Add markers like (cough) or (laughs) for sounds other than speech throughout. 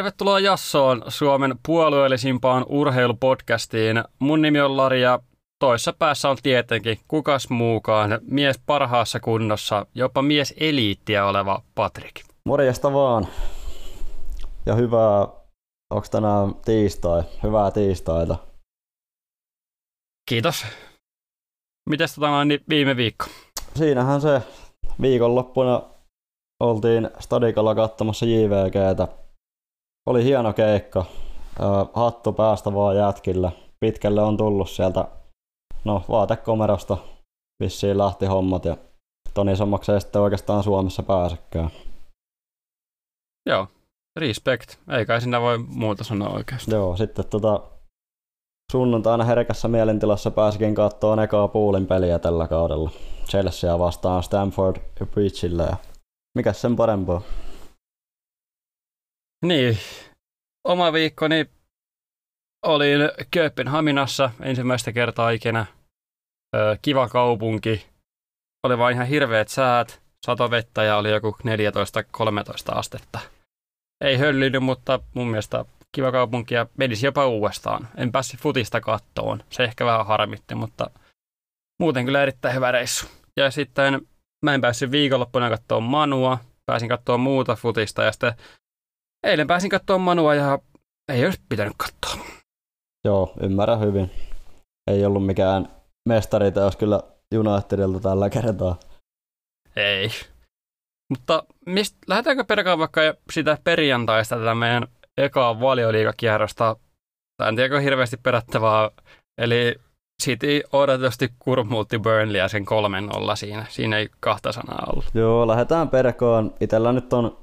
tervetuloa Jassoon, Suomen puolueellisimpaan urheilupodcastiin. Mun nimi on Lari ja toissa päässä on tietenkin kukas muukaan mies parhaassa kunnossa, jopa mies eliittiä oleva Patrik. Morjesta vaan. Ja hyvää, onko tänään tiistai? Hyvää tiistaita. Kiitos. Mites tota niin viime viikko? Siinähän se viikonloppuna oltiin stadikalla katsomassa JVGtä. Oli hieno keikka. Hattu päästä vaan jätkillä. Pitkälle on tullut sieltä no, vaatekomerosta vissiin lähti hommat ja Toni Sommaksi ei sitten oikeastaan Suomessa pääsekään. Joo, respect. Ei kai sinä voi muuta sanoa oikeastaan. Joo, sitten tota, sunnuntaina herkässä mielentilassa pääsikin katsoa ekaa puulin peliä tällä kaudella. Chelsea vastaan Stamford Bridgeillä ja mikä sen parempaa? Niin, oma viikkoni olin Kööpenhaminassa ensimmäistä kertaa ikinä. Öö, kiva kaupunki. Oli vain ihan hirveät säät, satovettä ja oli joku 14-13 astetta. Ei höllinyt, mutta mun mielestä kiva kaupunki ja menisi jopa uudestaan. En päässyt futista kattoon. Se ehkä vähän harmitti, mutta muuten kyllä erittäin hyvä reissu. Ja sitten mä en päässyt viikonloppuna katsoa Manua, pääsin katsoa muuta futista ja sitten eilen pääsin katsoa Manua ja ei olisi pitänyt katsoa. Joo, ymmärrän hyvin. Ei ollut mikään mestariteos kyllä Unitedilta tällä kertaa. Ei. Mutta mistä, lähdetäänkö perkaan vaikka sitä perjantaista tätä meidän ekaa valioliikakierrosta, tai en tiedä, hirveästi perättävää, eli City odotusti kurmuutti Burnleyä sen kolmen olla siinä. Siinä ei kahta sanaa ollut. Joo, lähdetään perkoon. Itellä nyt on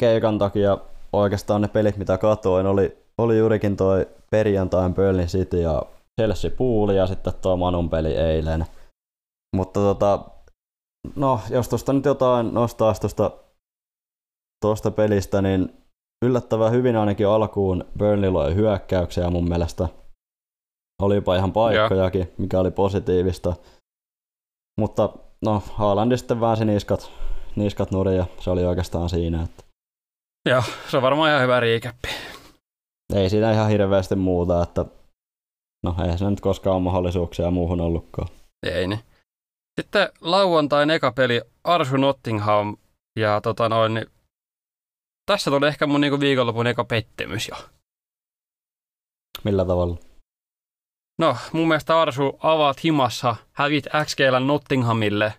keikan takia oikeastaan ne pelit, mitä katoin, oli, oli juurikin toi perjantain Burnley City ja Chelsea Pool ja sitten tuo Manun peli eilen. Mutta tota, no, jos tuosta nyt jotain nostaa tuosta tuosta pelistä, niin yllättävän hyvin ainakin alkuun Burnley loi hyökkäyksiä mun mielestä. Olipa ihan paikkojakin, ja. mikä oli positiivista. Mutta no, Haalandi sitten väänsi niskat, niskat nurin ja se oli oikeastaan siinä. Että... Joo, se on varmaan ihan hyvä riikäppi. Ei siinä ihan hirveästi muuta, että no ei se nyt koskaan ole mahdollisuuksia muuhun ollutkaan. Ei niin. Sitten lauantain eka peli Arsu Nottingham ja tota noin, niin tässä tuli ehkä mun niinku viikonlopun eka pettymys jo. Millä tavalla? No, mun mielestä Arsu avaat himassa, hävit xg Nottinghamille.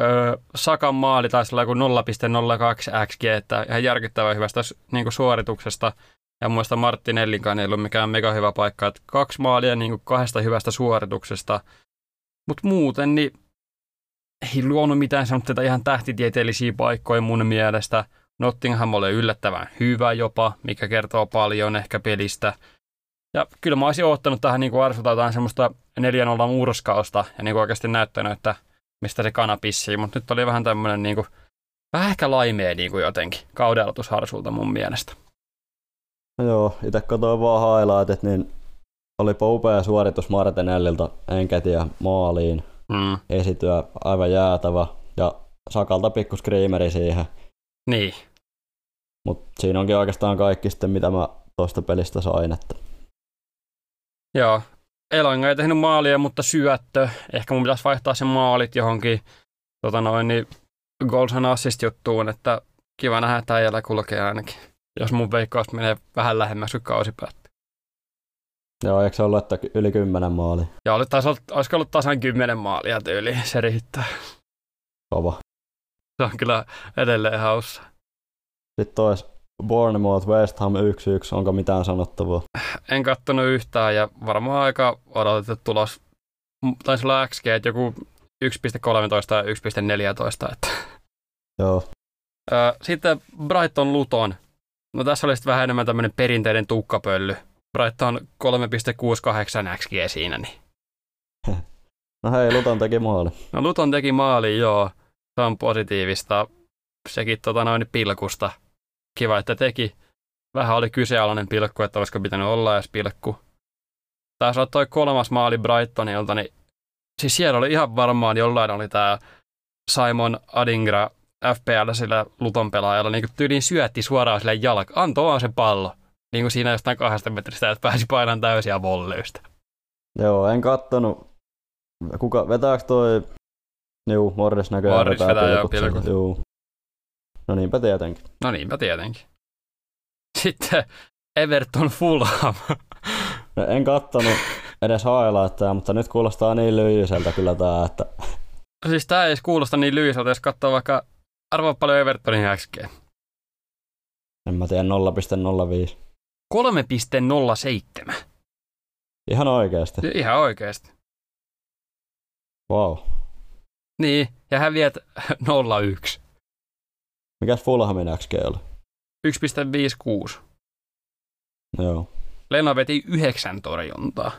Öö, Sakan maali taisi olla joku 0,02 XG, että ihan järkyttävän hyvästä niin suorituksesta. Ja mun mielestä Martinellinkaan ei ollut mikään mega hyvä paikka. Että kaksi maalia niin kuin kahdesta hyvästä suorituksesta. Mutta muuten niin ei luonut mitään semmoista ihan tähtitieteellisiä paikkoja mun mielestä. Nottingham oli yllättävän hyvä jopa, mikä kertoo paljon ehkä pelistä. Ja kyllä mä olisin ottanut tähän niin Arsulta jotain semmoista 4-0 murskausta ja niin kuin oikeasti näyttänyt, että mistä se kana pissii, mutta nyt oli vähän tämmöinen niin kuin, vähän ehkä laimea niin kuin jotenkin kaudelotus Harsulta mun mielestä. No joo, itse katsoin vaan highlightit, niin oli upea suoritus Martinellilta enkätiä maaliin. Mm. Esityä aivan jäätävä ja Sakalta pikku screameri siihen. Niin. Mutta siinä onkin oikeastaan kaikki sitten, mitä mä tuosta pelistä sain. Että... Joo, Elanga ei tehnyt maalia, mutta syöttö. Ehkä mun pitäisi vaihtaa sen maalit johonkin tota noin, niin goals and assist juttuun, että kiva nähdä, että äijällä kulkee ainakin. Jos mun veikkaus menee vähän lähemmäs kuin kausi päättyy. Joo, eikö se ollut, että yli kymmenen maalia? Joo, oli taas, olisiko ollut tasan kymmenen maalia tyyli, se riittää. Kova. Se on kyllä edelleen haussa. Sitten tois Bournemouth West Ham 1-1, onko mitään sanottavaa? En kattonut yhtään ja varmaan aika odotettu tulos. Taisi olla XG, että joku 1.13 ja 1.14. Että. Joo. Sitten Brighton Luton. No tässä oli sitten vähän enemmän tämmöinen perinteinen tukkapölly. Brighton 3.68 XG siinä. Niin. (laughs) No hei, Luton teki maali. No Luton teki maali, joo. Se on positiivista. Sekin tota noin pilkusta kiva, että teki. Vähän oli kysealainen pilkku, että olisiko pitänyt olla edes pilkku. Taisi olla toi kolmas maali Brightonilta, niin siis siellä oli ihan varmaan jollain oli tämä Simon Adingra FPL sillä Luton pelaajalla niin tyyliin syötti suoraan sille jalka. Antoi vaan se pallo. Niin kuin siinä jostain kahdesta metristä, että pääsi painamaan täysiä volleystä. Joo, en kattonut. Kuka, vetääkö toi... Juu, Morris näköjään Morris vetää jo pilkut. Juu. No niinpä tietenkin. No niinpä tietenkin. Sitten Everton Fulham. (laughs) No, en kattonut edes highlightteja, mutta nyt kuulostaa niin lyhyiseltä kyllä tää, että... Siis tää ei kuulosta niin lyhyiseltä, jos katsoo vaikka arvoa paljon Evertonin XG. En mä tiedä, 0,05. 3,07. Ihan oikeasti. Ihan oikeasti. Wow. Niin, ja häviät 0,1. Mikäs Fulhamin XG oli? 1,56. Joo. Lena veti yhdeksän torjuntaa.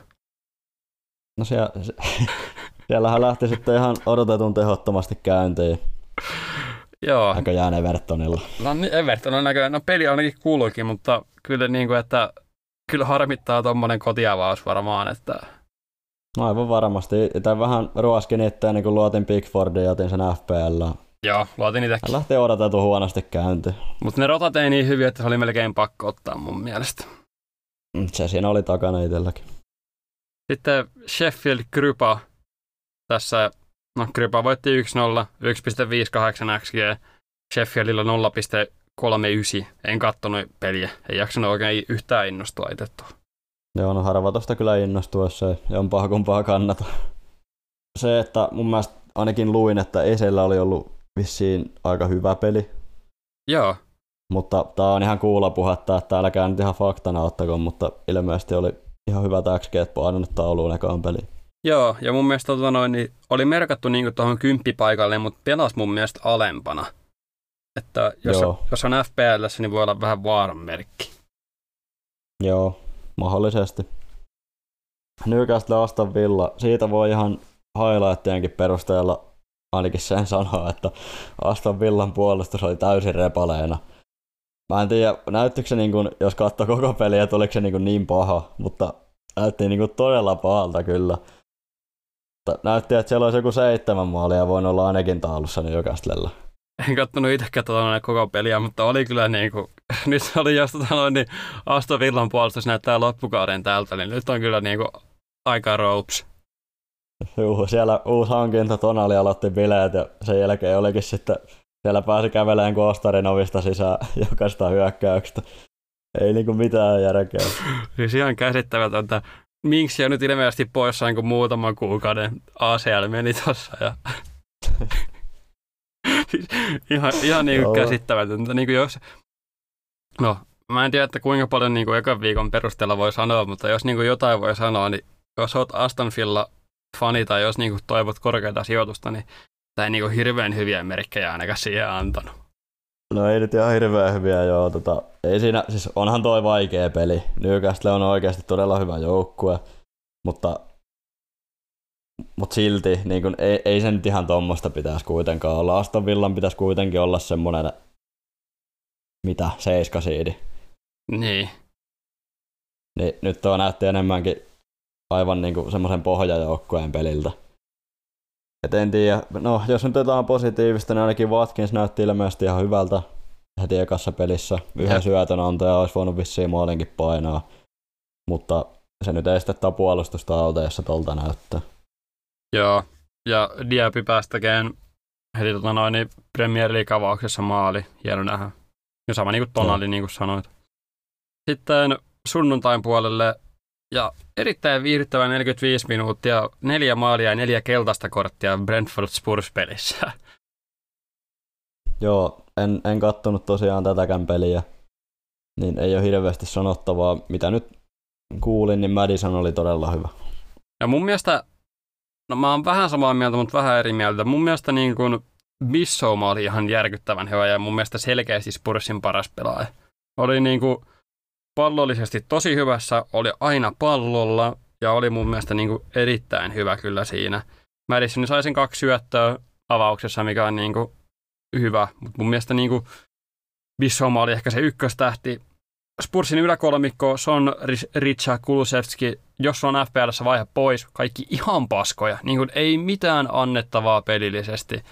No siellä, se, (laughs) siellähän lähti sitten ihan odotetun tehottomasti käyntiin. Joo. Näköjään Evertonilla. No niin, Everton on näköjään, no peli ainakin kuuluikin, mutta kyllä niin kuin, että kyllä harmittaa tuommoinen kotiavaus varmaan, että No aivan varmasti. Itse vähän ruoskin itseäni, niin kun luotin Pickfordin ja otin sen FPL. Joo, luotin itsekin. Hän lähti odotettu huonosti käyntiin. Mutta ne rotat ei niin hyvin, että se oli melkein pakko ottaa mun mielestä. Se siinä oli takana itselläkin. Sitten Sheffield Krypa. Tässä, no Krypa voitti 1-0, 1.58 XG. Sheffieldilla 0.39. En kattonut peliä. Ei jaksanut oikein yhtään innostua itse Joo, no harva tosta kyllä innostua, jos ei jompaa kumpaa kannata. Se, että mun mielestä ainakin luin, että Esellä oli ollut vissiin aika hyvä peli. Joo. Mutta tää on ihan kuulapuhetta, että älkää nyt ihan faktana ottako, mutta ilmeisesti oli ihan hyvä XG, että painanut tauluun ekaan peli. Joo, ja mun mielestä tota noin, niin oli merkattu niinku tuohon kymppipaikalle, mutta pelasi mun mielestä alempana. Että jos, Joo. jos on FPL, niin voi olla vähän vaaran merkki. Joo, mahdollisesti. Newcastle Aston Villa, siitä voi ihan highlighttienkin perusteella ainakin sen sanoa, että Aston Villan puolustus oli täysin repaleena. Mä en tiedä, näyttikö se niin kuin, jos katsoo koko peliä, että oliko se niin, kuin niin paha, mutta näytti niin kuin todella pahalta kyllä. Näytti, että siellä olisi joku seitsemän maalia voinut olla ainakin taulussa Newcastlella en katsonut itsekään tuota koko peliä, mutta oli kyllä niin kuin, (laughs) nyt oli jos tota noin, niin Aston Villan puolustus näyttää loppukauden tältä, niin nyt on kyllä niin kuin aika ropes. Juu, siellä uusi hankinta Tonali aloitti bileet ja sen jälkeen olikin sitten, siellä pääsi kävelemään Kostarin ovista sisään (laughs) jokaista hyökkäyksestä. Ei niinku mitään järkeä. siis ihan käsittämätöntä. Miksi on nyt ilmeisesti poissa niin muutaman kuukauden ACL meni tossa ja (laughs) siis ihan, ihan niin käsittämätöntä. Niin kuin jos, no, mä en tiedä, että kuinka paljon niin kuin ekan viikon perusteella voi sanoa, mutta jos niin kuin jotain voi sanoa, niin jos oot Aston Villa fani tai jos niin kuin toivot korkeita sijoitusta, niin tämä ei niin kuin hirveän hyviä merkkejä ainakaan siihen antanut. No ei nyt ihan hirveän hyviä, joo. Tota, ei siinä, siis onhan toi vaikea peli. Newcastle on oikeasti todella hyvä joukkue, mutta mutta silti niin kun, ei, ei se nyt ihan tuommoista pitäisi kuitenkaan olla. Aston Villan pitäisi kuitenkin olla semmoinen, mitä, seiskasiidi. Niin. Niin nyt tuo näytti enemmänkin aivan niin semmoisen pohjajoukkueen peliltä. Et en tiedä, no jos nyt jotain positiivista, niin ainakin Watkins näytti ilmeisesti ihan hyvältä heti ekassa pelissä. Yhden syötön antaja olisi voinut vissiin maalinkin painaa, mutta se nyt ei sitten puolustusta auta, jos se tolta näyttää. Joo, ja Diaby päästäkään heti tota noin, niin Premier League-avauksessa maali. Hieno nähdä. Ja sama niin kuin Tonali, niin kuin sanoit. Sitten sunnuntain puolelle ja erittäin viihdyttävä 45 minuuttia, neljä maalia ja neljä keltaista korttia Brentford Spurs-pelissä. Joo, en, en kattonut tosiaan tätäkään peliä, niin ei ole hirveästi sanottavaa. Mitä nyt kuulin, niin Madison oli todella hyvä. Ja mun mielestä No mä oon vähän samaa mieltä, mutta vähän eri mieltä. Mun mielestä niin kuin Bissouma oli ihan järkyttävän hyvä ja mun mielestä selkeästi Spursin paras pelaaja. Oli niin kuin pallollisesti tosi hyvässä, oli aina pallolla ja oli mun mielestä niin kuin erittäin hyvä kyllä siinä. Madison sai sen kaksi syöttöä avauksessa, mikä on niin kuin hyvä, mutta mun mielestä niin kuin Bissouma oli ehkä se ykköstähti Spursin yläkolmikko, Son, Richa, Kulusevski, jos on FPLssä vaihe pois, kaikki ihan paskoja. Niin kuin ei mitään annettavaa pelillisesti.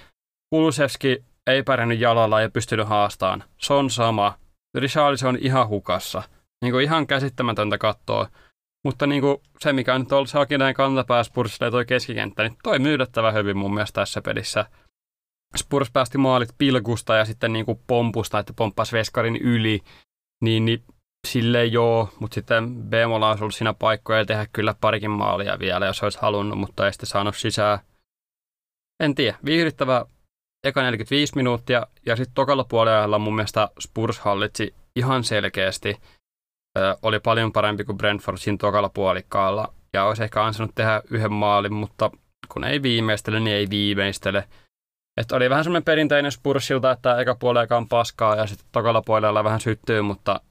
Kulusevski ei pärjännyt jalalla ja pystynyt haastamaan. Se on sama. Richarlison on ihan hukassa. Niin kuin ihan käsittämätöntä katsoa. Mutta niin kuin se, mikä on nyt ollut se Akineen kantapää Spursille toi keskikenttä, niin toi myydettävä hyvin mun mielestä tässä pelissä. Spurs päästi maalit pilkusta ja sitten niin kuin pompusta, että pomppasi Veskarin yli, niin, niin sille joo, mutta sitten Bemola olisi ollut siinä paikkoja tehdä kyllä parikin maalia vielä, jos olisi halunnut, mutta ei sitten saanut sisään. En tiedä, viihdyttävä eka 45 minuuttia ja sitten tokalla puolella mun mielestä Spurs hallitsi ihan selkeästi. Oli paljon parempi kuin Brentford siinä tokalla puolikkaalla ja olisi ehkä ansainnut tehdä yhden maalin, mutta kun ei viimeistele, niin ei viimeistele. Että oli vähän semmoinen perinteinen Spursilta, että eka puolella on paskaa ja sitten tokalla puolella vähän syttyy, mutta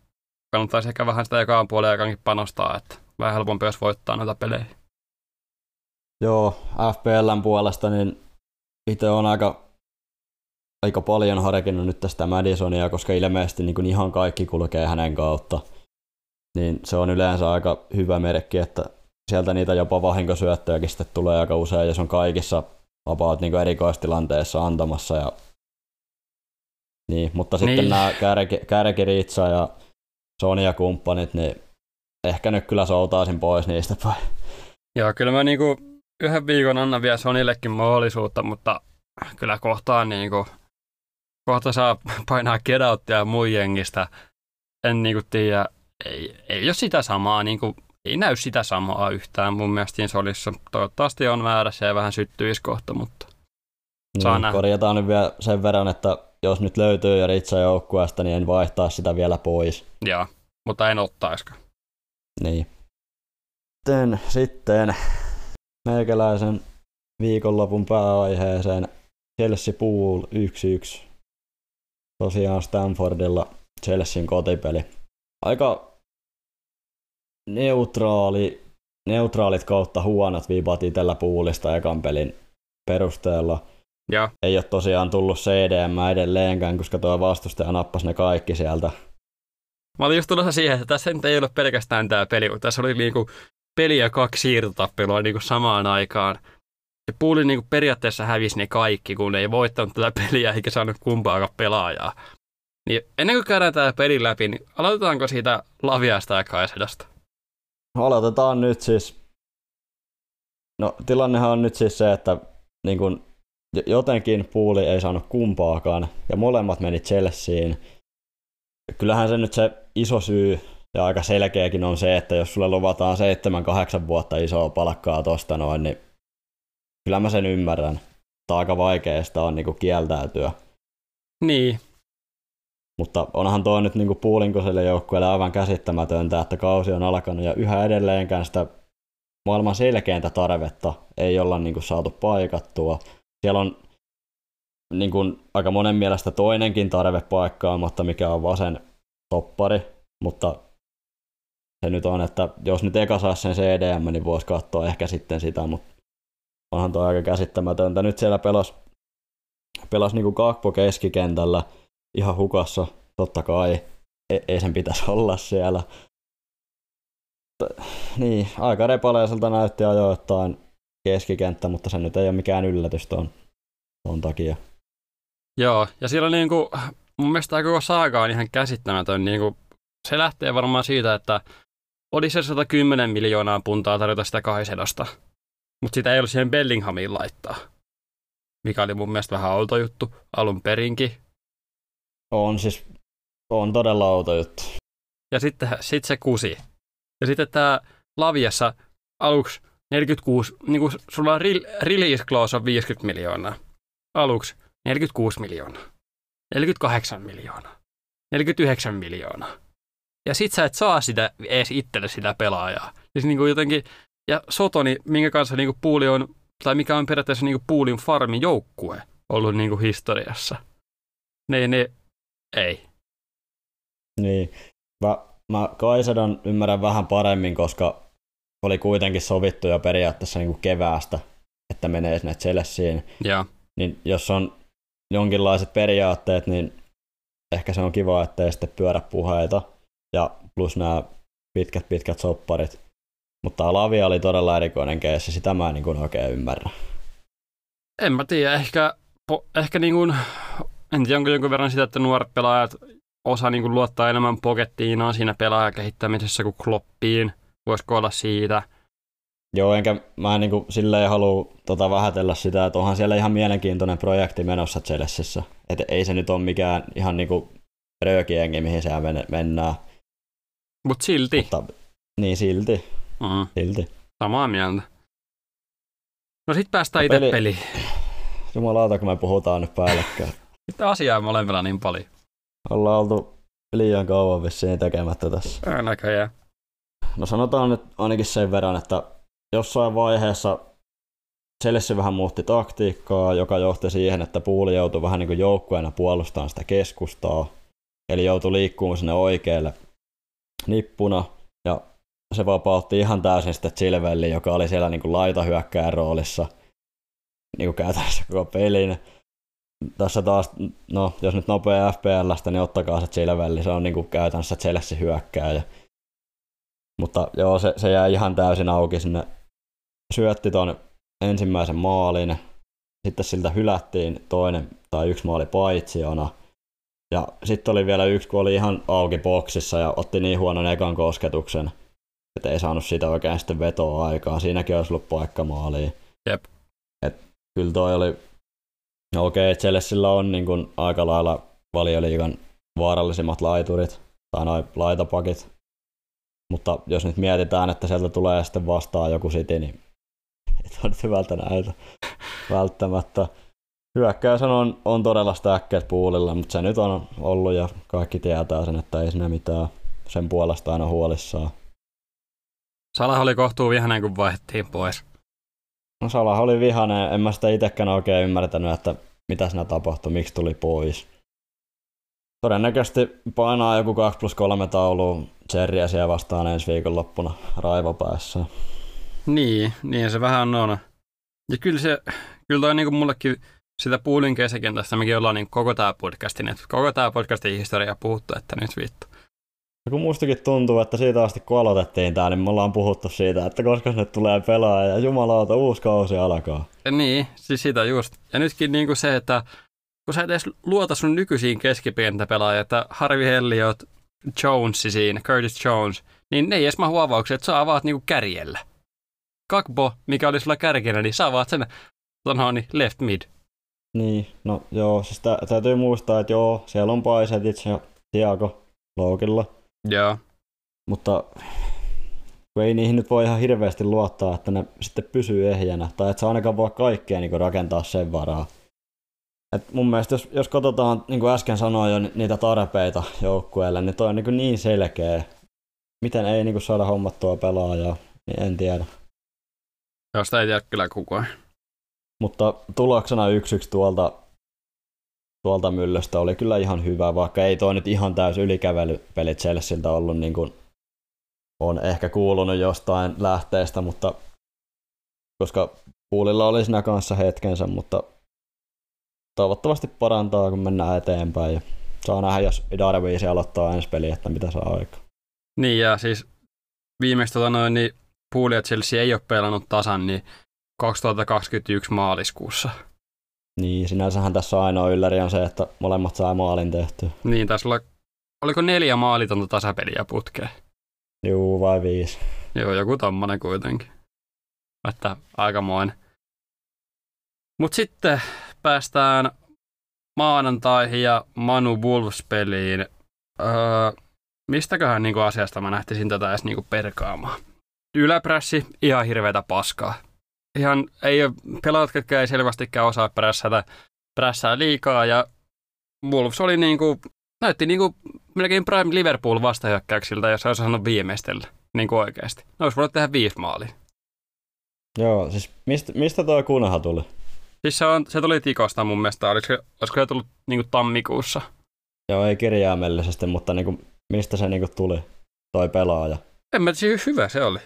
kannattaisi ehkä vähän sitä ekaan puolella panostaa, että vähän helpompi olisi voittaa noita pelejä. Joo, FPLn puolesta niin itse on aika, aika paljon harkinnut nyt tästä Madisonia, koska ilmeisesti niin kuin ihan kaikki kulkee hänen kautta. Niin se on yleensä aika hyvä merkki, että sieltä niitä jopa vahinkosyöttöjäkin sitten tulee aika usein, ja se on kaikissa about niin erikoistilanteessa antamassa. Ja... Niin, mutta sitten niin. nämä Kärki, Ritsa ja Sonia-kumppanit, niin ehkä nyt kyllä soutaisin pois niistä (laughs) päin. Joo, kyllä mä niinku yhden viikon annan vielä Sonillekin mahdollisuutta, mutta kyllä kohtaan niinku, kohta saa painaa kedauttia muun jengistä. En niinku tiedä, ei, ei ole sitä samaa, niinku, ei näy sitä samaa yhtään mun mielestä solissa. Toivottavasti on väärässä ja vähän syttyisi kohta, mutta saa niin, Korjataan nyt vielä sen verran, että jos nyt löytyy jo Ritsa joukkueesta, niin en vaihtaa sitä vielä pois. Joo, mutta en ottaisiko. Niin. Sitten, sitten meikäläisen viikonlopun pääaiheeseen Chelsea Pool 1-1. Tosiaan Stanfordilla Chelsean kotipeli. Aika neutraali, neutraalit kautta huonot viibat itsellä puulista ekan pelin perusteella. Ja. Ei ole tosiaan tullut CDM edelleenkään, koska tuo vastustaja nappasi ne kaikki sieltä. Mä olin just tulossa siihen, että tässä ei ole pelkästään tämä peli, mutta tässä oli niinku peli ja kaksi siirtotappelua niinku samaan aikaan. Ja puuli niinku periaatteessa hävisi ne kaikki, kun ei voittanut tätä peliä eikä saanut kumpaakaan pelaajaa. Niin ennen kuin käydään tämä peli läpi, niin aloitetaanko siitä Laviasta ja Kaisedasta? Aloitetaan nyt siis. No tilannehan on nyt siis se, että niin kun jotenkin puuli ei saanut kumpaakaan ja molemmat meni Chelseain. Kyllähän se nyt se iso syy ja aika selkeäkin on se, että jos sulle luvataan 7-8 vuotta isoa palkkaa tosta noin, niin kyllä mä sen ymmärrän. Tämä aika vaikeasta on niinku kieltäytyä. Niin. Mutta onhan tuo nyt niinku puulinkoiselle joukkueelle aivan käsittämätöntä, että kausi on alkanut ja yhä edelleenkään sitä maailman selkeintä tarvetta ei olla niinku saatu paikattua. Siellä on niin kuin aika monen mielestä toinenkin tarve paikkaamatta, mikä on vasen toppari, mutta se nyt on, että jos nyt eka saa sen CDM, niin voisi katsoa ehkä sitten sitä, mutta onhan tuo aika käsittämätöntä. Nyt siellä pelas, pelas niin kuin Kakpo keskikentällä ihan hukassa, totta kai, ei, ei sen pitäisi (laughs) olla siellä. Niin, aika repaleiselta näytti ajoittain keskikenttä, mutta se nyt ei ole mikään yllätys tuon, tuon takia. Joo, ja siellä niin kuin, mun mielestä tämä koko saaga on ihan käsittämätön. Niin kuin, se lähtee varmaan siitä, että oli se 110 miljoonaa puntaa tarjota sitä Kaisedosta, mutta sitä ei ollut siihen Bellinghamiin laittaa. Mikä oli mun mielestä vähän outo juttu alun perinkin. On siis, on todella outo juttu. Ja sitten sit se kusi. Ja sitten tämä Laviassa aluksi 46, niin kuin sulla on release clause on 50 miljoonaa. Aluksi 46 miljoonaa. 48 miljoonaa. 49 miljoonaa. Ja sit sä et saa sitä edes itselle sitä pelaajaa. Siis niin kuin jotenkin, ja Sotoni, minkä kanssa niin kuin puuli on, tai mikä on periaatteessa niin kuin puulin farmin joukkue ollut niin kuin historiassa. Ne, ne, ei. Niin. Mä, mä Kaisadan ymmärrän vähän paremmin, koska oli kuitenkin sovittu jo periaatteessa niin kuin keväästä, että menee sinne Chelseain. Ja. Niin jos on jonkinlaiset periaatteet, niin ehkä se on kiva, ettei sitten pyörä puheita. Ja plus nämä pitkät pitkät sopparit. Mutta Lavia oli todella erikoinen keissi, sitä mä en niin kuin oikein ymmärrä. En mä tiedä, ehkä, po, ehkä niin kuin en tiedä, onko jonkun verran sitä, että nuoret pelaajat osaa niin kuin luottaa enemmän Pokettiinaan siinä pelaajakehittämisessä kuin Kloppiin. Voisiko olla siitä? Joo, enkä mä en niin silleen halua tota vähätellä sitä, että onhan siellä ihan mielenkiintoinen projekti menossa Chelseassa. Että ei se nyt ole mikään ihan niinku röökiengi, mihin se mennään. Mut silti. Mutta niin silti. Mm. Silti. Samaa mieltä. No sit päästään itse peli... peliin. Jumalauta, kun me puhutaan nyt päällekkäin. Sitten asiaa molemmilla niin paljon. Ollaan oltu liian kauan vissiin tekemättä tässä. Näköjään. No sanotaan nyt ainakin sen verran, että jossain vaiheessa Chelsea vähän muutti taktiikkaa, joka johti siihen, että puuli joutui vähän niin kuin joukkueena puolustamaan sitä keskustaa. Eli joutui liikkumaan sinne oikealle nippuna. Ja se vapautti ihan täysin sitä Chilvelli, joka oli siellä niin kuin laitahyökkään roolissa niin kuin käytännössä koko pelin. Tässä taas, no jos nyt nopea FPLstä, niin ottakaa se Chilvelli, se on niin kuin käytännössä Chelsea hyökkääjä. Mutta joo, se, se jäi ihan täysin auki sinne. Syötti ton ensimmäisen maalin, sitten siltä hylättiin toinen tai yksi maali paitsiona. Ja sitten oli vielä yksi, kun oli ihan auki boksissa ja otti niin huonon ekan kosketuksen, että ei saanut siitä oikein sitten vetoa aikaa. Siinäkin olisi ollut paikka maaliin. Jep. Et kyllä toi oli, okei, okay, Chelsealla on niin kuin aika lailla valioliigan vaarallisimmat laiturit, tai noin laitapakit. Mutta jos nyt mietitään, että sieltä tulee sitten vastaan joku City, niin (laughs) ei toi nyt hyvältä näytä (laughs) välttämättä. Hyökkäys on, on todella stäkkeet puulilla, mutta se nyt on ollut ja kaikki tietää sen, että ei siinä mitään sen puolesta aina huolissaan. Salah oli kohtuu vihainen, kun vaihdettiin pois. No Salah oli vihainen, en mä sitä itsekään oikein ymmärtänyt, että mitä siinä tapahtui, miksi tuli pois. Todennäköisesti painaa joku 2 plus 3 taulu Cherryä siellä vastaan ensi viikonloppuna raivopäässä. Niin, niin se vähän on. Ja kyllä se, kyllä toi niinku mullekin sitä puulin kesäkentästä, mekin ollaan niin koko tämä podcastin, että koko tämä podcastin historia puhuttu, että nyt vittu. Ja kun mustakin tuntuu, että siitä asti kun aloitettiin tää, niin me ollaan puhuttu siitä, että koska ne tulee pelaa ja jumalauta uusi kausi alkaa. Ja niin, siis sitä just. Ja nytkin niin kuin se, että kun sä et edes luota sun nykyisiin keskipientä että Harvey Helliot, Jones siinä, Curtis Jones, niin ne ei edes mahu avauksia, että sä avaat niinku kärjellä. Kakbo, mikä oli sulla kärkenä, niin sä avaat sen sanoo, left mid. Niin, no joo, siis tä, täytyy muistaa, että joo, siellä on Paisetit ja Tiago Loukilla. Joo. Mutta kun ei niihin nyt voi ihan hirveästi luottaa, että ne sitten pysyy ehjänä, tai että sä ainakaan voi kaikkea niin rakentaa sen varaa. Et mun mielestä jos, jos katsotaan, niin kuin äsken sanoin jo, niitä tarpeita joukkueelle, niin toi on niin, niin selkeä. Miten ei niin saada hommattua pelaajaa, niin en tiedä. Josta ei tiedä kyllä kukaan. Mutta tuloksena yksi yksi tuolta, tuolta myllystä oli kyllä ihan hyvä, vaikka ei toi nyt ihan täys ylikävelypeli Chelsealtä ollut niin kuin on ehkä kuulunut jostain lähteestä, mutta koska Puulilla oli siinä kanssa hetkensä, mutta toivottavasti parantaa, kun mennään eteenpäin. Ja saa nähdä, jos Darviisi aloittaa ensi peli, että mitä saa aikaa. Niin, ja siis viimeksi tota noin, niin Puuli ja Chelsea ei ole pelannut tasan, niin 2021 maaliskuussa. Niin, sinänsähän tässä ainoa ylläri on se, että molemmat saa maalin tehty. Niin, tässä oli, oliko neljä maalitonta tasapeliä putkeen? Juu, vai viisi. Joo, joku tommonen kuitenkin. Että aikamoinen. Mutta sitten päästään maanantaihin ja Manu Wolves-peliin. Öö, mistäköhän niinku asiasta mä nähtisin tätä edes niinku perkaamaan? Yläprässi, ihan hirveätä paskaa. Ihan ei ole pelaajat, jotka ei selvästikään osaa prässätä prässää liikaa ja Wolves oli niinku, näytti niinku melkein Prime Liverpool vastahyökkäyksiltä, jos olisi sanonut viimeistellä, niin kuin oikeasti. Ne olisi voinut tehdä viisi maalia. Joo, siis mistä, mistä tuo kunaha tuli? Siis se, on, se tuli Tikosta mun mielestä. Olisiko, olisiko se tullut niin kuin tammikuussa? Joo, ei kirjaimellisesti, mutta niin kuin, mistä se niin kuin tuli, toi pelaaja? En mä tiedä, hyvä se oli.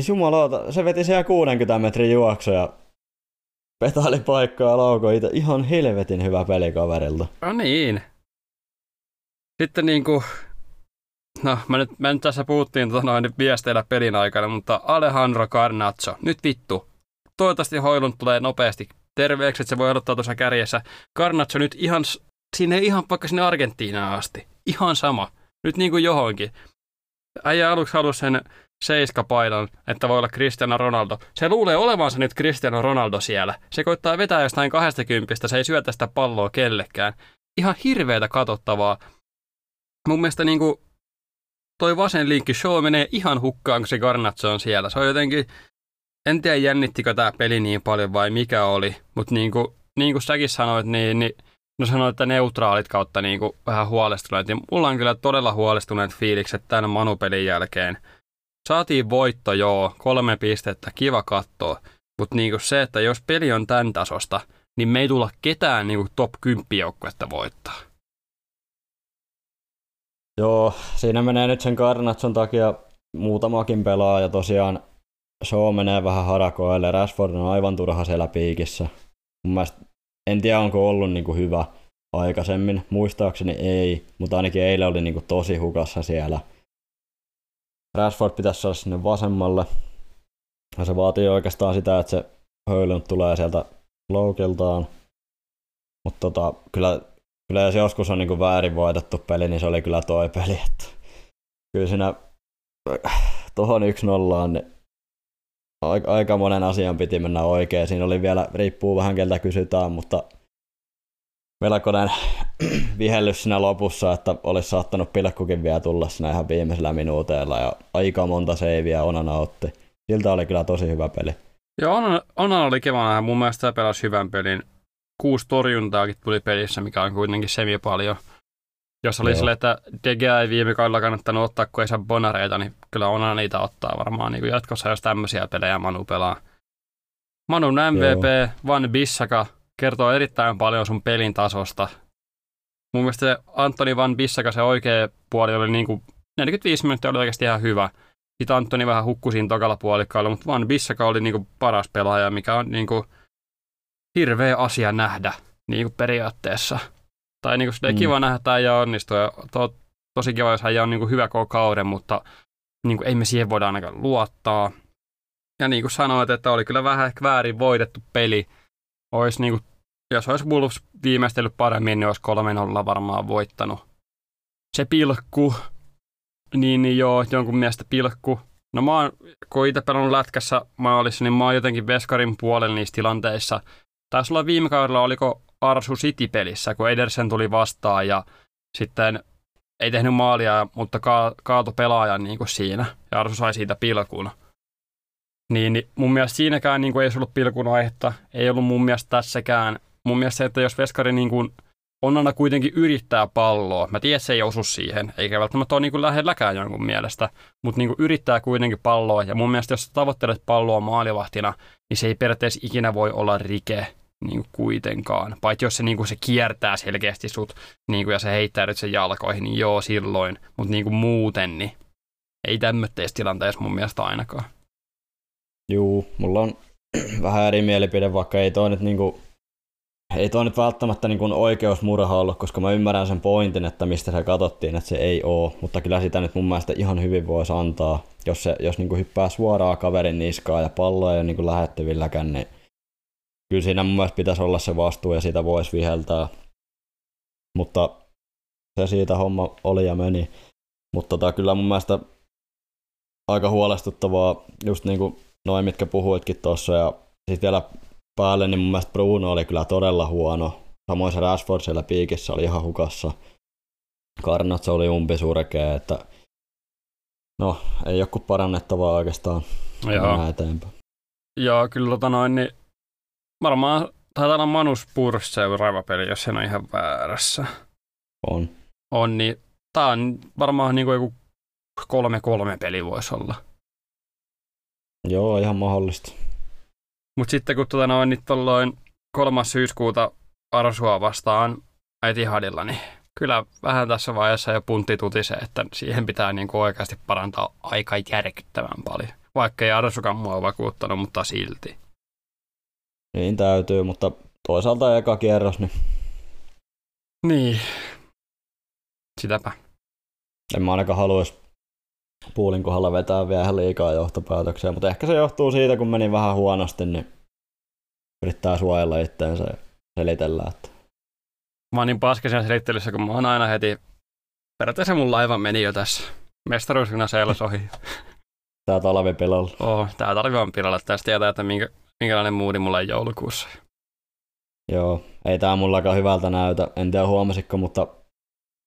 Siis jumalauta, se veti siellä 60 metrin juoksu ja petaili paikkaa ja laukoi itse. Ihan helvetin hyvä peli kaverilta. No niin. Sitten niin kuin, no mä nyt, mä nyt tässä puhuttiin tota noin viesteillä pelin aikana, mutta Alejandro Carnazzo, nyt vittu, toivottavasti Hoilun tulee nopeasti terveeksi, että se voi odottaa tuossa kärjessä. Garnatso nyt ihan, sinne ihan vaikka sinne Argentiinaan asti. Ihan sama. Nyt niin kuin johonkin. Äijä aluksi halusi sen seiskapaidan, että voi olla Cristiano Ronaldo. Se luulee olevansa nyt Cristiano Ronaldo siellä. Se koittaa vetää jostain 20, se ei syötä sitä palloa kellekään. Ihan hirveätä katsottavaa. Mun mielestä niin kuin toi vasen linkki show menee ihan hukkaan, kun se Garnatso on siellä. Se on jotenkin, en tiedä jännittikö tämä peli niin paljon vai mikä oli, mutta niin kuin, niin kuin säkin sanoit, niin, niin no sanoit, että neutraalit kautta niin kuin vähän huolestuneet. Ja mulla on kyllä todella huolestuneet fiilikset tämän Manu-pelin jälkeen. Saatiin voitto, joo, kolme pistettä, kiva katsoa. Mutta niin se, että jos peli on tämän tasosta, niin me ei tulla ketään niin kuin top 10 joukkuetta voittaa. Joo, siinä menee nyt sen Garnatson takia muutamakin pelaaja. Tosiaan Shaw menee vähän harakoille. Rashford on aivan turha siellä piikissä. Mun mielestä, en tiedä onko ollut niin kuin hyvä aikaisemmin. Muistaakseni ei, mutta ainakin eilen oli niin kuin tosi hukassa siellä. Rashford pitäisi saada sinne vasemmalle. Ja se vaatii oikeastaan sitä, että se höylyn tulee sieltä loukiltaan. Mutta tota, kyllä kyllä jos joskus on niin kuin väärin voitettu peli, niin se oli kyllä toi peli. Että kyllä siinä tuohon 1 nollaan niin aika monen asian piti mennä oikein. Siinä oli vielä, riippuu vähän keltä kysytään, mutta melkoinen (clears throat) vihellys siinä lopussa, että olisi saattanut pilkkukin vielä tulla siinä ihan viimeisellä minuuteilla ja aika monta seiviä Onana otti. Siltä oli kyllä tosi hyvä peli. Joo, Onana, Onana oli kiva mun mielestä pelasi hyvän pelin kuusi torjuntaakin tuli pelissä, mikä on kuitenkin semi paljon. Jos oli silleen, että Dega ei viime kaudella kannattanut ottaa, kun ei saa bonareita, niin kyllä on niitä ottaa varmaan niin jatkossa, jos tämmöisiä pelejä Manu pelaa. Manun MVP Joo. Van Bissaka kertoo erittäin paljon sun pelin tasosta. Mun mielestä se Antoni Van Bissaka, se oikea puoli oli niin kuin 45 minuuttia oli oikeasti ihan hyvä. Sitten Antoni vähän hukkui siinä tokalla puolikkaalla, mutta Van Bissaka oli niin kuin paras pelaaja, mikä on niin kuin hirveä asia nähdä niin kuin periaatteessa. Tai niin kuin sitä mm. kiva nähdä, että ja onnistuu. Ja to, tosi kiva, jos hän on niin kuin hyvä koko kauden, mutta niin kuin ei me siihen voida ainakaan luottaa. Ja niin kuin sanoit, että oli kyllä vähän ehkä väärin voitettu peli. Olisi niin kuin, jos olisi Wolves viimeistellyt paremmin, niin olisi 3-0 varmaan voittanut. Se pilkku, niin, niin joo, jonkun mielestä pilkku. No mä oon, kun itse pelannut lätkässä maalissa, niin mä oon jotenkin veskarin puolella niissä tilanteissa – Taisi olla viime kaudella, oliko Arsu City-pelissä, kun Edersen tuli vastaan ja sitten ei tehnyt maalia, mutta ka- kaato pelaajan niin kuin siinä. Ja Arsu sai siitä pilkun. Niin, niin mun mielestä siinäkään niin kuin ei ollut pilkun aihetta. Ei ollut mun mielestä tässäkään. Mun mielestä se, että jos Veskari niin kuin on aina kuitenkin yrittää palloa. Mä tiedän, se ei osu siihen, eikä välttämättä ole niin kuin lähelläkään jonkun mielestä, mutta niin kuin yrittää kuitenkin palloa. Ja mun mielestä, jos tavoittelet palloa maalivahtina, niin se ei periaatteessa ikinä voi olla rike niin kuin kuitenkaan. Paitsi jos se, niin kuin se kiertää selkeästi sut niin kuin, ja se heittää nyt sen jalkoihin, niin joo silloin. Mutta niin kuin muuten, niin ei tämmöisessä tilanteessa mun mielestä ainakaan. Juu, mulla on (clears throat) vähän eri mielipide, vaikka ei toi nyt niinku ei tuo nyt välttämättä niin oikeusmurha ollut, koska mä ymmärrän sen pointin, että mistä se katsottiin, että se ei oo, mutta kyllä sitä nyt mun mielestä ihan hyvin voisi antaa, jos, se, jos niin kuin hyppää suoraan kaverin niskaan ja pallo ei ole niin lähettävilläkään, niin kyllä siinä mun mielestä pitäisi olla se vastuu ja sitä voisi viheltää. Mutta se siitä homma oli ja meni. Mutta tota, kyllä mun mielestä aika huolestuttavaa, just niin kuin noin mitkä puhuitkin tuossa ja sitten vielä päälle, niin mun mielestä Bruno oli kyllä todella huono. Samoin se Rashford siellä piikissä oli ihan hukassa. Karnatsa oli umpisurkea, että no, ei joku parannettavaa oikeastaan Joo. eteenpäin. Joo, kyllä tota noin, niin varmaan taitaa olla Manus Spurs seuraava peli, jos sen on ihan väärässä. On. On, niin tää on varmaan niin kuin joku kolme kolme peli voisi olla. Joo, ihan mahdollista. Mutta sitten kun tuota noin, niin tolloin kolmas syyskuuta Arsua vastaan Etihadilla, niin kyllä vähän tässä vaiheessa jo puntti tutisee, että siihen pitää niin kuin oikeasti parantaa aika järkyttävän paljon. Vaikka ei Arsukan mua vakuuttanut, mutta silti. Niin täytyy, mutta toisaalta eka kierros, niin... Niin. Sitäpä. En mä ainakaan haluaisi puulin kohdalla vetää vielä liikaa johtopäätöksiä, mutta ehkä se johtuu siitä, kun meni vähän huonosti, niin yrittää suojella itteensä ja selitellä. Että... Mä oon niin paskaisen selittelyssä, kun mä oon aina heti, periaatteessa mun laiva meni jo tässä. Mestaruusjuna seilas ohi. (laughs) Tää talvi pilalla. Oo, tää talvi on pilalla. Tästä tietää, että minkä, minkälainen muudi mulla on joulukuussa. Joo, ei tää mullakaan hyvältä näytä. En tiedä huomasitko, mutta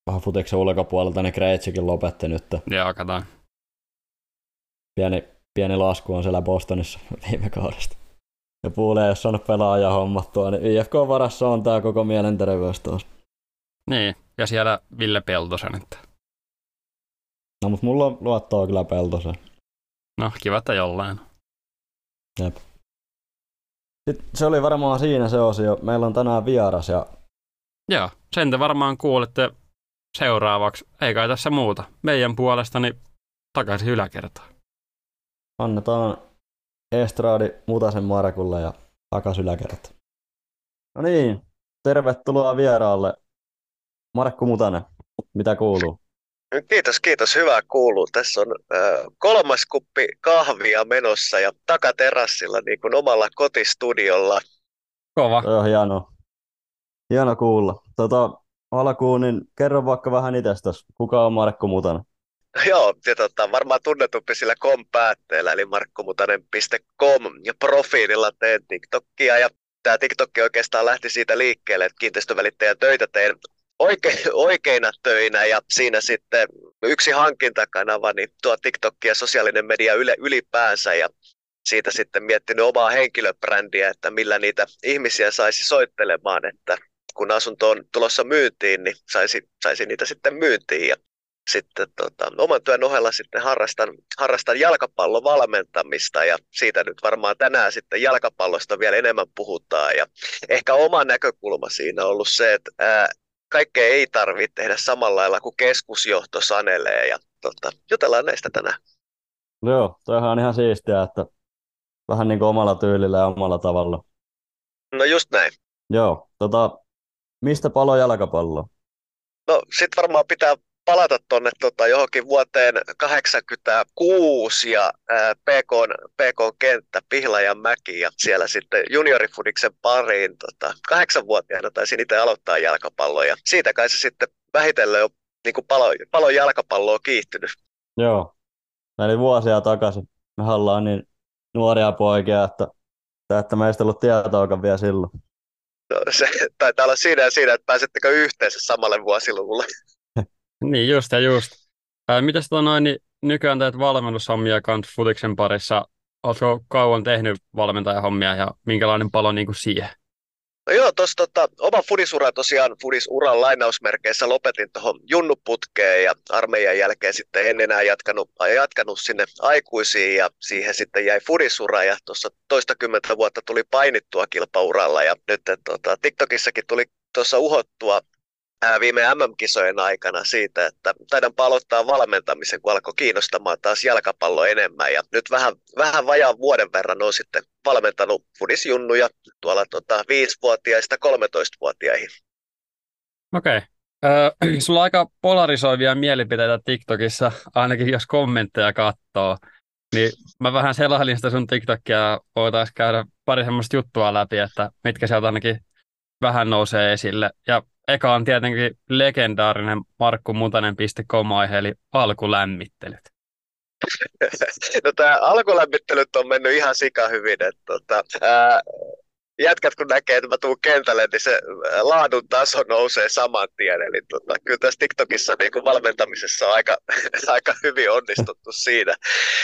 vähän futiksen ulkopuolelta ne Kreitsikin lopetti nyt. Joo, kataan. Pieni, pieni lasku on siellä Bostonissa (laughs) viime kaudesta. Ja Puuli ei ole saanut pelaajaa hommattua, niin IFK varassa on tää koko mielenterveys taas. Niin, ja siellä Ville Peltosen. Että... No mut mulla on luottoa kyllä Peltosen. No, kiva, että jollain. Jep. Sitten se oli varmaan siinä se osio. Meillä on tänään vieras ja Joo, sen te varmaan kuulette seuraavaksi. Ei kai tässä muuta. Meidän puolestani takaisin yläkertaan. Annetaan Estradi Mutasen Markulle ja takas yläkerta. No niin, tervetuloa vieraalle. Markku Mutanen, mitä kuuluu? Kiitos, kiitos. Hyvää kuuluu. Tässä on äh, kolmas kuppi kahvia menossa ja takaterassilla niin kuin omalla kotistudiolla. Kova. On hieno. Hieno kuulla. Tota, alkuun, niin kerro vaikka vähän itsestäsi. Kuka on Markku Mutanen? (laughs) Joo, ja tota, varmaan tunnetumpi sillä com-päätteellä, eli markkumutanen.com ja profiililla teen TikTokia. Ja tämä TikTok oikeastaan lähti siitä liikkeelle, että kiinteistövälittäjän töitä teen oike, oikeina töinä ja siinä sitten yksi hankintakanava, niin tuo TikTok ja sosiaalinen media yle, ylipäänsä ja siitä sitten miettinyt omaa henkilöbrändiä, että millä niitä ihmisiä saisi soittelemaan, että kun asunto on tulossa myyntiin, niin saisi, saisi niitä sitten myyntiin ja sitten tota, oman työn ohella sitten harrastan, harrastan jalkapallovalmentamista ja siitä nyt varmaan tänään sitten jalkapallosta vielä enemmän puhutaan ja ehkä oma näkökulma siinä on ollut se, että ää, kaikkea ei tarvitse tehdä samalla lailla kuin keskusjohto sanelee ja tota, jutellaan näistä tänään. Joo, toihan on ihan siistiä, että vähän niin kuin omalla tyylillä ja omalla tavalla. No just näin. Joo, tota, mistä palo jalkapallo? No sit varmaan pitää palata tuonne tota, johonkin vuoteen 86 ja ää, PK, PK kenttä Pihlajan mäki ja siellä sitten juniorifudiksen pariin. Tota, kahdeksanvuotiaana taisin itse aloittaa jalkapalloa ja siitä kai se sitten vähitellen on niin kuin palo, palo jalkapalloa kiihtynyt. Joo, eli vuosia takaisin. Me ollaan niin nuoria poikia, että, että meistä ei ollut tietoakaan vielä silloin. No, se taitaa olla siinä ja siinä, että pääsettekö yhteensä samalle vuosiluvulle. Niin, just ja just. Ää, mitäs tota noin, niin nykyään teet valmennushommia kans futiksen parissa. Oletko kauan tehnyt valmentajahommia ja minkälainen palo niin kuin siihen? No joo, tuossa tota, oma fudisura tosiaan fudisuran lainausmerkeissä lopetin tuohon junnuputkeen ja armeijan jälkeen sitten en enää jatkanut, jatkanut sinne aikuisiin ja siihen sitten jäi fudisura ja tuossa toistakymmentä vuotta tuli painittua kilpauralla ja nyt tota, TikTokissakin tuli tuossa uhottua viime MM-kisojen aikana siitä, että taidan palottaa valmentamisen, kun alkoi kiinnostamaan taas jalkapallo enemmän. Ja nyt vähän, vähän vajaan vuoden verran on sitten valmentanut fudisjunnuja tuolla tota, 5-vuotiaista 13-vuotiaihin. Okei. Okay. (clears throat) sulla on aika polarisoivia mielipiteitä TikTokissa, ainakin jos kommentteja katsoo. Niin mä vähän selailin sitä sun TikTokia ja voitaisiin käydä pari semmoista juttua läpi, että mitkä sieltä ainakin vähän nousee esille. Ja eka on tietenkin legendaarinen markkumutanen.com-aihe, eli alkulämmittelyt. (laughs) No tämä alkulämmittelyt on mennyt ihan sika hyvin. Että, tota, ää, jätkät kun näkee, että mä tuun kentälle, niin se laadun taso nousee saman tien. Eli tota, kyllä tässä TikTokissa niin kuin valmentamisessa on aika, (laughs) aika hyvin onnistuttu siinä.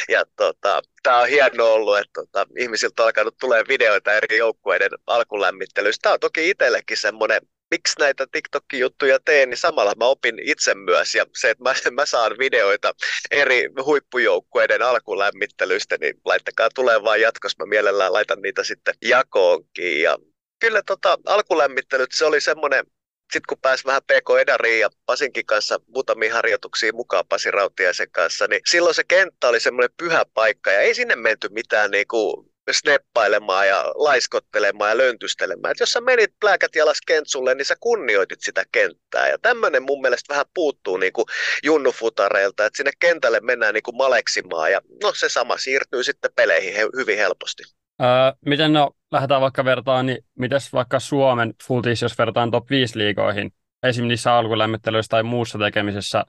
Ja tota, tämä on hienoa ollut, että tota, ihmisiltä on alkanut tulee videoita eri joukkueiden alkulämmittelyistä. Tämä on toki itsellekin semmoinen miksi näitä TikTok-juttuja teen, niin samalla mä opin itse myös. Ja se, että mä, mä saan videoita eri huippujoukkueiden alkulämmittelystä, niin laittakaa tulee vaan jatkossa. Mä mielellään laitan niitä sitten jakoonkin. Ja kyllä tota, alkulämmittelyt, se oli semmoinen, sitten kun pääsi vähän PK Edariin ja Pasinkin kanssa muutamiin harjoituksiin mukaan Pasi Rautiaisen kanssa, niin silloin se kenttä oli semmoinen pyhä paikka ja ei sinne menty mitään niinku sneppailemaan ja laiskottelemaan ja löntystelemään. Et jos sä menit pläkät jalas kentsulle, niin sä kunnioitit sitä kenttää. Ja tämmöinen mun mielestä vähän puuttuu niin kuin junnufutareilta, että sinne kentälle mennään niin kuin maleksimaan. Ja no se sama siirtyy sitten peleihin he- hyvin helposti. Öö, miten no, lähdetään vaikka vertaan, niin mitäs vaikka Suomen futis, jos vertaan top 5 liigoihin, esimerkiksi niissä alkulämmittelyissä tai muussa tekemisessä,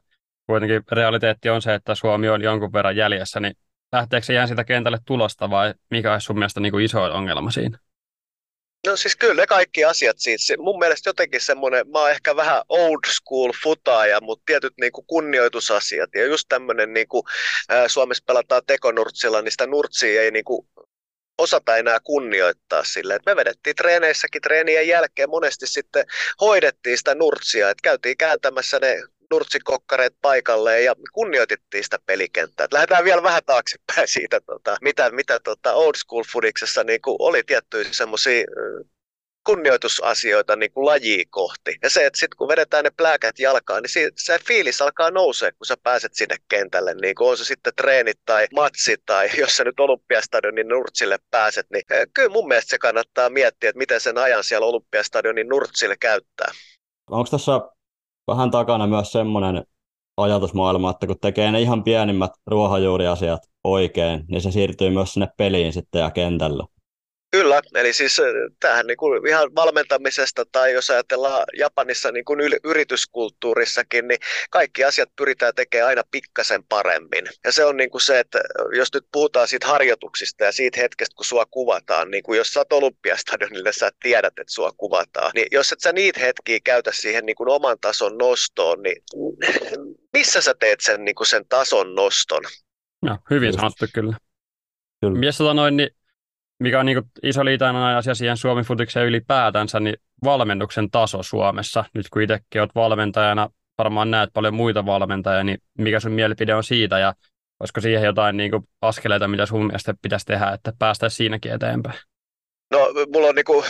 kuitenkin realiteetti on se, että Suomi on jonkun verran jäljessä, niin lähteekö se jää sitä kentälle tulosta vai mikä olisi sun mielestä niin kuin iso ongelma siinä? No siis kyllä kaikki asiat siitä. Mun mielestä jotenkin semmoinen, mä oon ehkä vähän old school futaaja, mutta tietyt niin kuin kunnioitusasiat ja just tämmöinen niin kuin, ää, Suomessa pelataan tekonurtsilla, niin sitä nurtsia ei niin kuin osata enää kunnioittaa sille. Et me vedettiin treeneissäkin treenien jälkeen monesti sitten hoidettiin sitä nurtsia, että käytiin kääntämässä ne nurtsikokkareet paikalleen ja kunnioitettiin sitä pelikenttää. Et lähdetään vielä vähän taaksepäin siitä, tota, mitä, mitä tota old school fudiksessa niin oli tiettyjä semmoisia kunnioitusasioita niin kuin lajia kohti. Ja se, että sitten kun vedetään ne pläkät jalkaan, niin si- se fiilis alkaa nousee, kun sä pääset sinne kentälle. Niin kuin on se sitten treenit tai matsi tai (laughs) jos sä nyt Olympiastadionin nurtsille pääset, niin kyllä mun mielestä se kannattaa miettiä, että miten sen ajan siellä Olympiastadionin nurtsille käyttää. Onko tässä vähän takana myös semmoinen ajatusmaailma, että kun tekee ne ihan pienimmät ruohonjuuriasiat oikein, niin se siirtyy myös sinne peliin sitten ja kentälle. Kyllä, eli siis äh, tähän niin kuin ihan valmentamisesta tai jos ajatellaan Japanissa niin kuin yrityskulttuurissakin, niin kaikki asiat pyritään tekemään aina pikkasen paremmin. Ja se on niin kuin se, että jos nyt puhutaan siitä harjoituksista ja siitä hetkestä, kun sua kuvataan, niin kuin jos sä oot Olympiastadionille, sä tiedät, että sua kuvataan, niin jos et sä niitä hetkiä käytä siihen niin kuin oman tason nostoon, niin missä sä teet sen, niin kuin sen tason noston? No, hyvin sanottu kyllä. Kyllä. Mies tota noin, niin mikä on niin iso liitäinen asia siihen Suomen futikseen ylipäätänsä, niin valmennuksen taso Suomessa. Nyt kun itsekin olet valmentajana, varmaan näet paljon muita valmentajia, niin mikä sun mielipide on siitä ja olisiko siihen jotain niin askeleita, mitä sun mielestä pitäisi tehdä, että päästäisiin siinäkin eteenpäin? No, mulla on niinku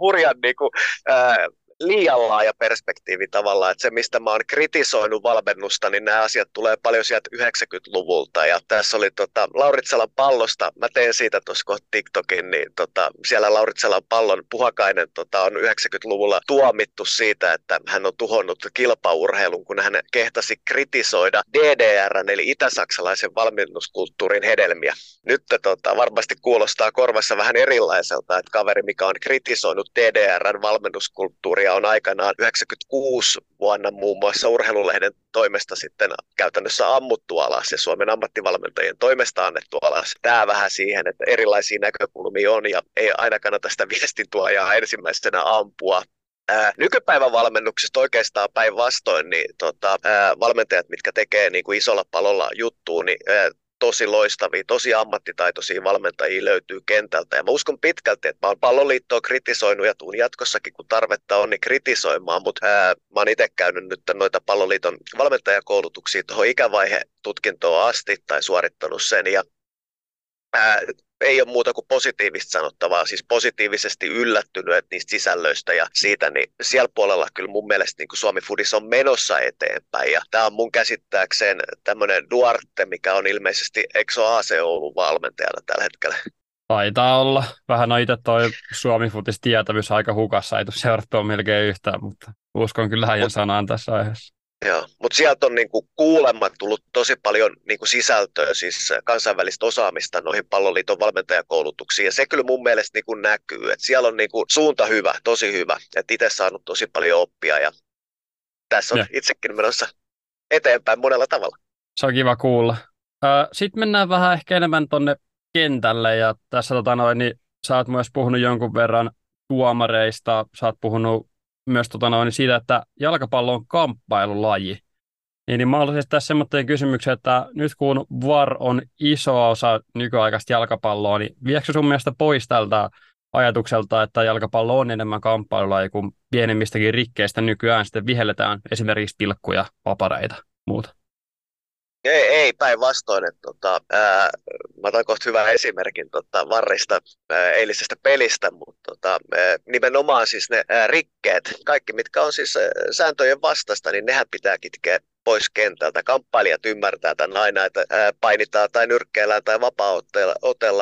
hurjan (laughs) niinku, ää, liian laaja perspektiivi tavallaan, että se mistä mä oon kritisoinut valmennusta, niin nämä asiat tulee paljon sieltä 90-luvulta ja tässä oli tota, Lauritsalan pallosta, mä teen siitä tuossa kohta TikTokin, niin tota, siellä Lauritsalan pallon puhakainen tota, on 90-luvulla tuomittu siitä, että hän on tuhonnut kilpaurheilun, kun hän kehtasi kritisoida DDR, eli itä-saksalaisen valmennuskulttuurin hedelmiä. Nyt tota, varmasti kuulostaa korvassa vähän erilaiselta, että kaveri, mikä on kritisoinut DDRn valmennuskulttuuria, on aikanaan 96 vuonna muun muassa urheilulehden toimesta sitten käytännössä ammuttu alas ja Suomen ammattivalmentajien toimesta annettu alas. Tämä vähän siihen, että erilaisia näkökulmia on ja ei aina kannata sitä viestintuojaa ensimmäisenä ampua. Ää, nykypäivän valmennuksesta oikeastaan päinvastoin, niin tota, ää, valmentajat, mitkä tekee niin kuin isolla palolla juttuun, niin ää, tosi loistavia, tosi ammattitaitoisia valmentajia löytyy kentältä. Ja mä uskon pitkälti, että mä oon palloliittoa kritisoinut ja tuun jatkossakin, kun tarvetta on, niin kritisoimaan. Mutta mä oon itse käynyt nyt noita palloliiton valmentajakoulutuksia tuohon ikävaihe-tutkintoon asti tai suorittanut sen. Ja ää, ei ole muuta kuin positiivista sanottavaa, siis positiivisesti yllättynyt että niistä sisällöistä ja siitä, niin siellä puolella kyllä mun mielestä niin kuin Suomi Foodis on menossa eteenpäin ja tämä on mun käsittääkseen tämmöinen Duarte, mikä on ilmeisesti Exo AC Oulun valmentajana tällä hetkellä. Taitaa olla. Vähän on itse toi Suomi Footis tietävyys aika hukassa, ei tule seurattua melkein yhtään, mutta uskon kyllä hänen sanaan tässä aiheessa. Joo, mutta sieltä on niinku kuulemma tullut tosi paljon niinku sisältöä, siis kansainvälistä osaamista noihin palloliiton valmentajakoulutuksiin, ja se kyllä mun mielestä niinku näkyy, että siellä on niinku suunta hyvä, tosi hyvä, että itse saanut tosi paljon oppia, ja tässä on ja. itsekin menossa eteenpäin monella tavalla. Se on kiva kuulla. Sitten mennään vähän ehkä enemmän tuonne kentälle, ja tässä tota noin, niin sä oot myös puhunut jonkun verran tuomareista, sä oot puhunut myös tota noin, siitä, että jalkapallo on kamppailulaji. Niin, niin mä haluaisin tässä semmoinen kysymyksen, että nyt kun VAR on iso osa nykyaikaista jalkapalloa, niin viekö sun mielestä pois tältä ajatukselta, että jalkapallo on enemmän kamppailulaji, kun pienemmistäkin rikkeistä nykyään sitten vihelletään esimerkiksi pilkkuja, papareita, muuta? Ei, ei päinvastoin. Tota, mä otan kohta hyvän esimerkin tota, Varrista ää, eilisestä pelistä, mutta tota, ää, nimenomaan siis ne ää, rikkeet, kaikki mitkä on siis ää, sääntöjen vastasta, niin nehän pitää kitkeä pois kentältä. Kamppailijat ymmärtää tämän aina, että ää, painitaan tai nyrkkeillään tai vapaa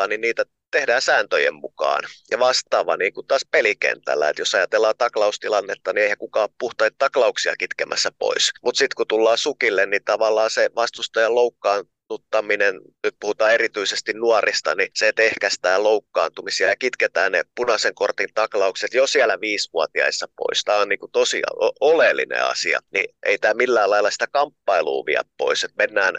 niin niitä tehdään sääntöjen mukaan. Ja vastaava niin kuin taas pelikentällä, että jos ajatellaan taklaustilannetta, niin eihän kukaan puhtaita taklauksia kitkemässä pois. Mutta sitten kun tullaan sukille, niin tavallaan se vastustajan loukkaan nuttaminen, nyt puhutaan erityisesti nuorista, niin se, että ehkäistään loukkaantumisia ja kitketään ne punaisen kortin taklaukset jo siellä viisivuotiaissa pois. Tämä on niin kuin tosi oleellinen asia, niin ei tämä millään lailla sitä kamppailua vie pois, että mennään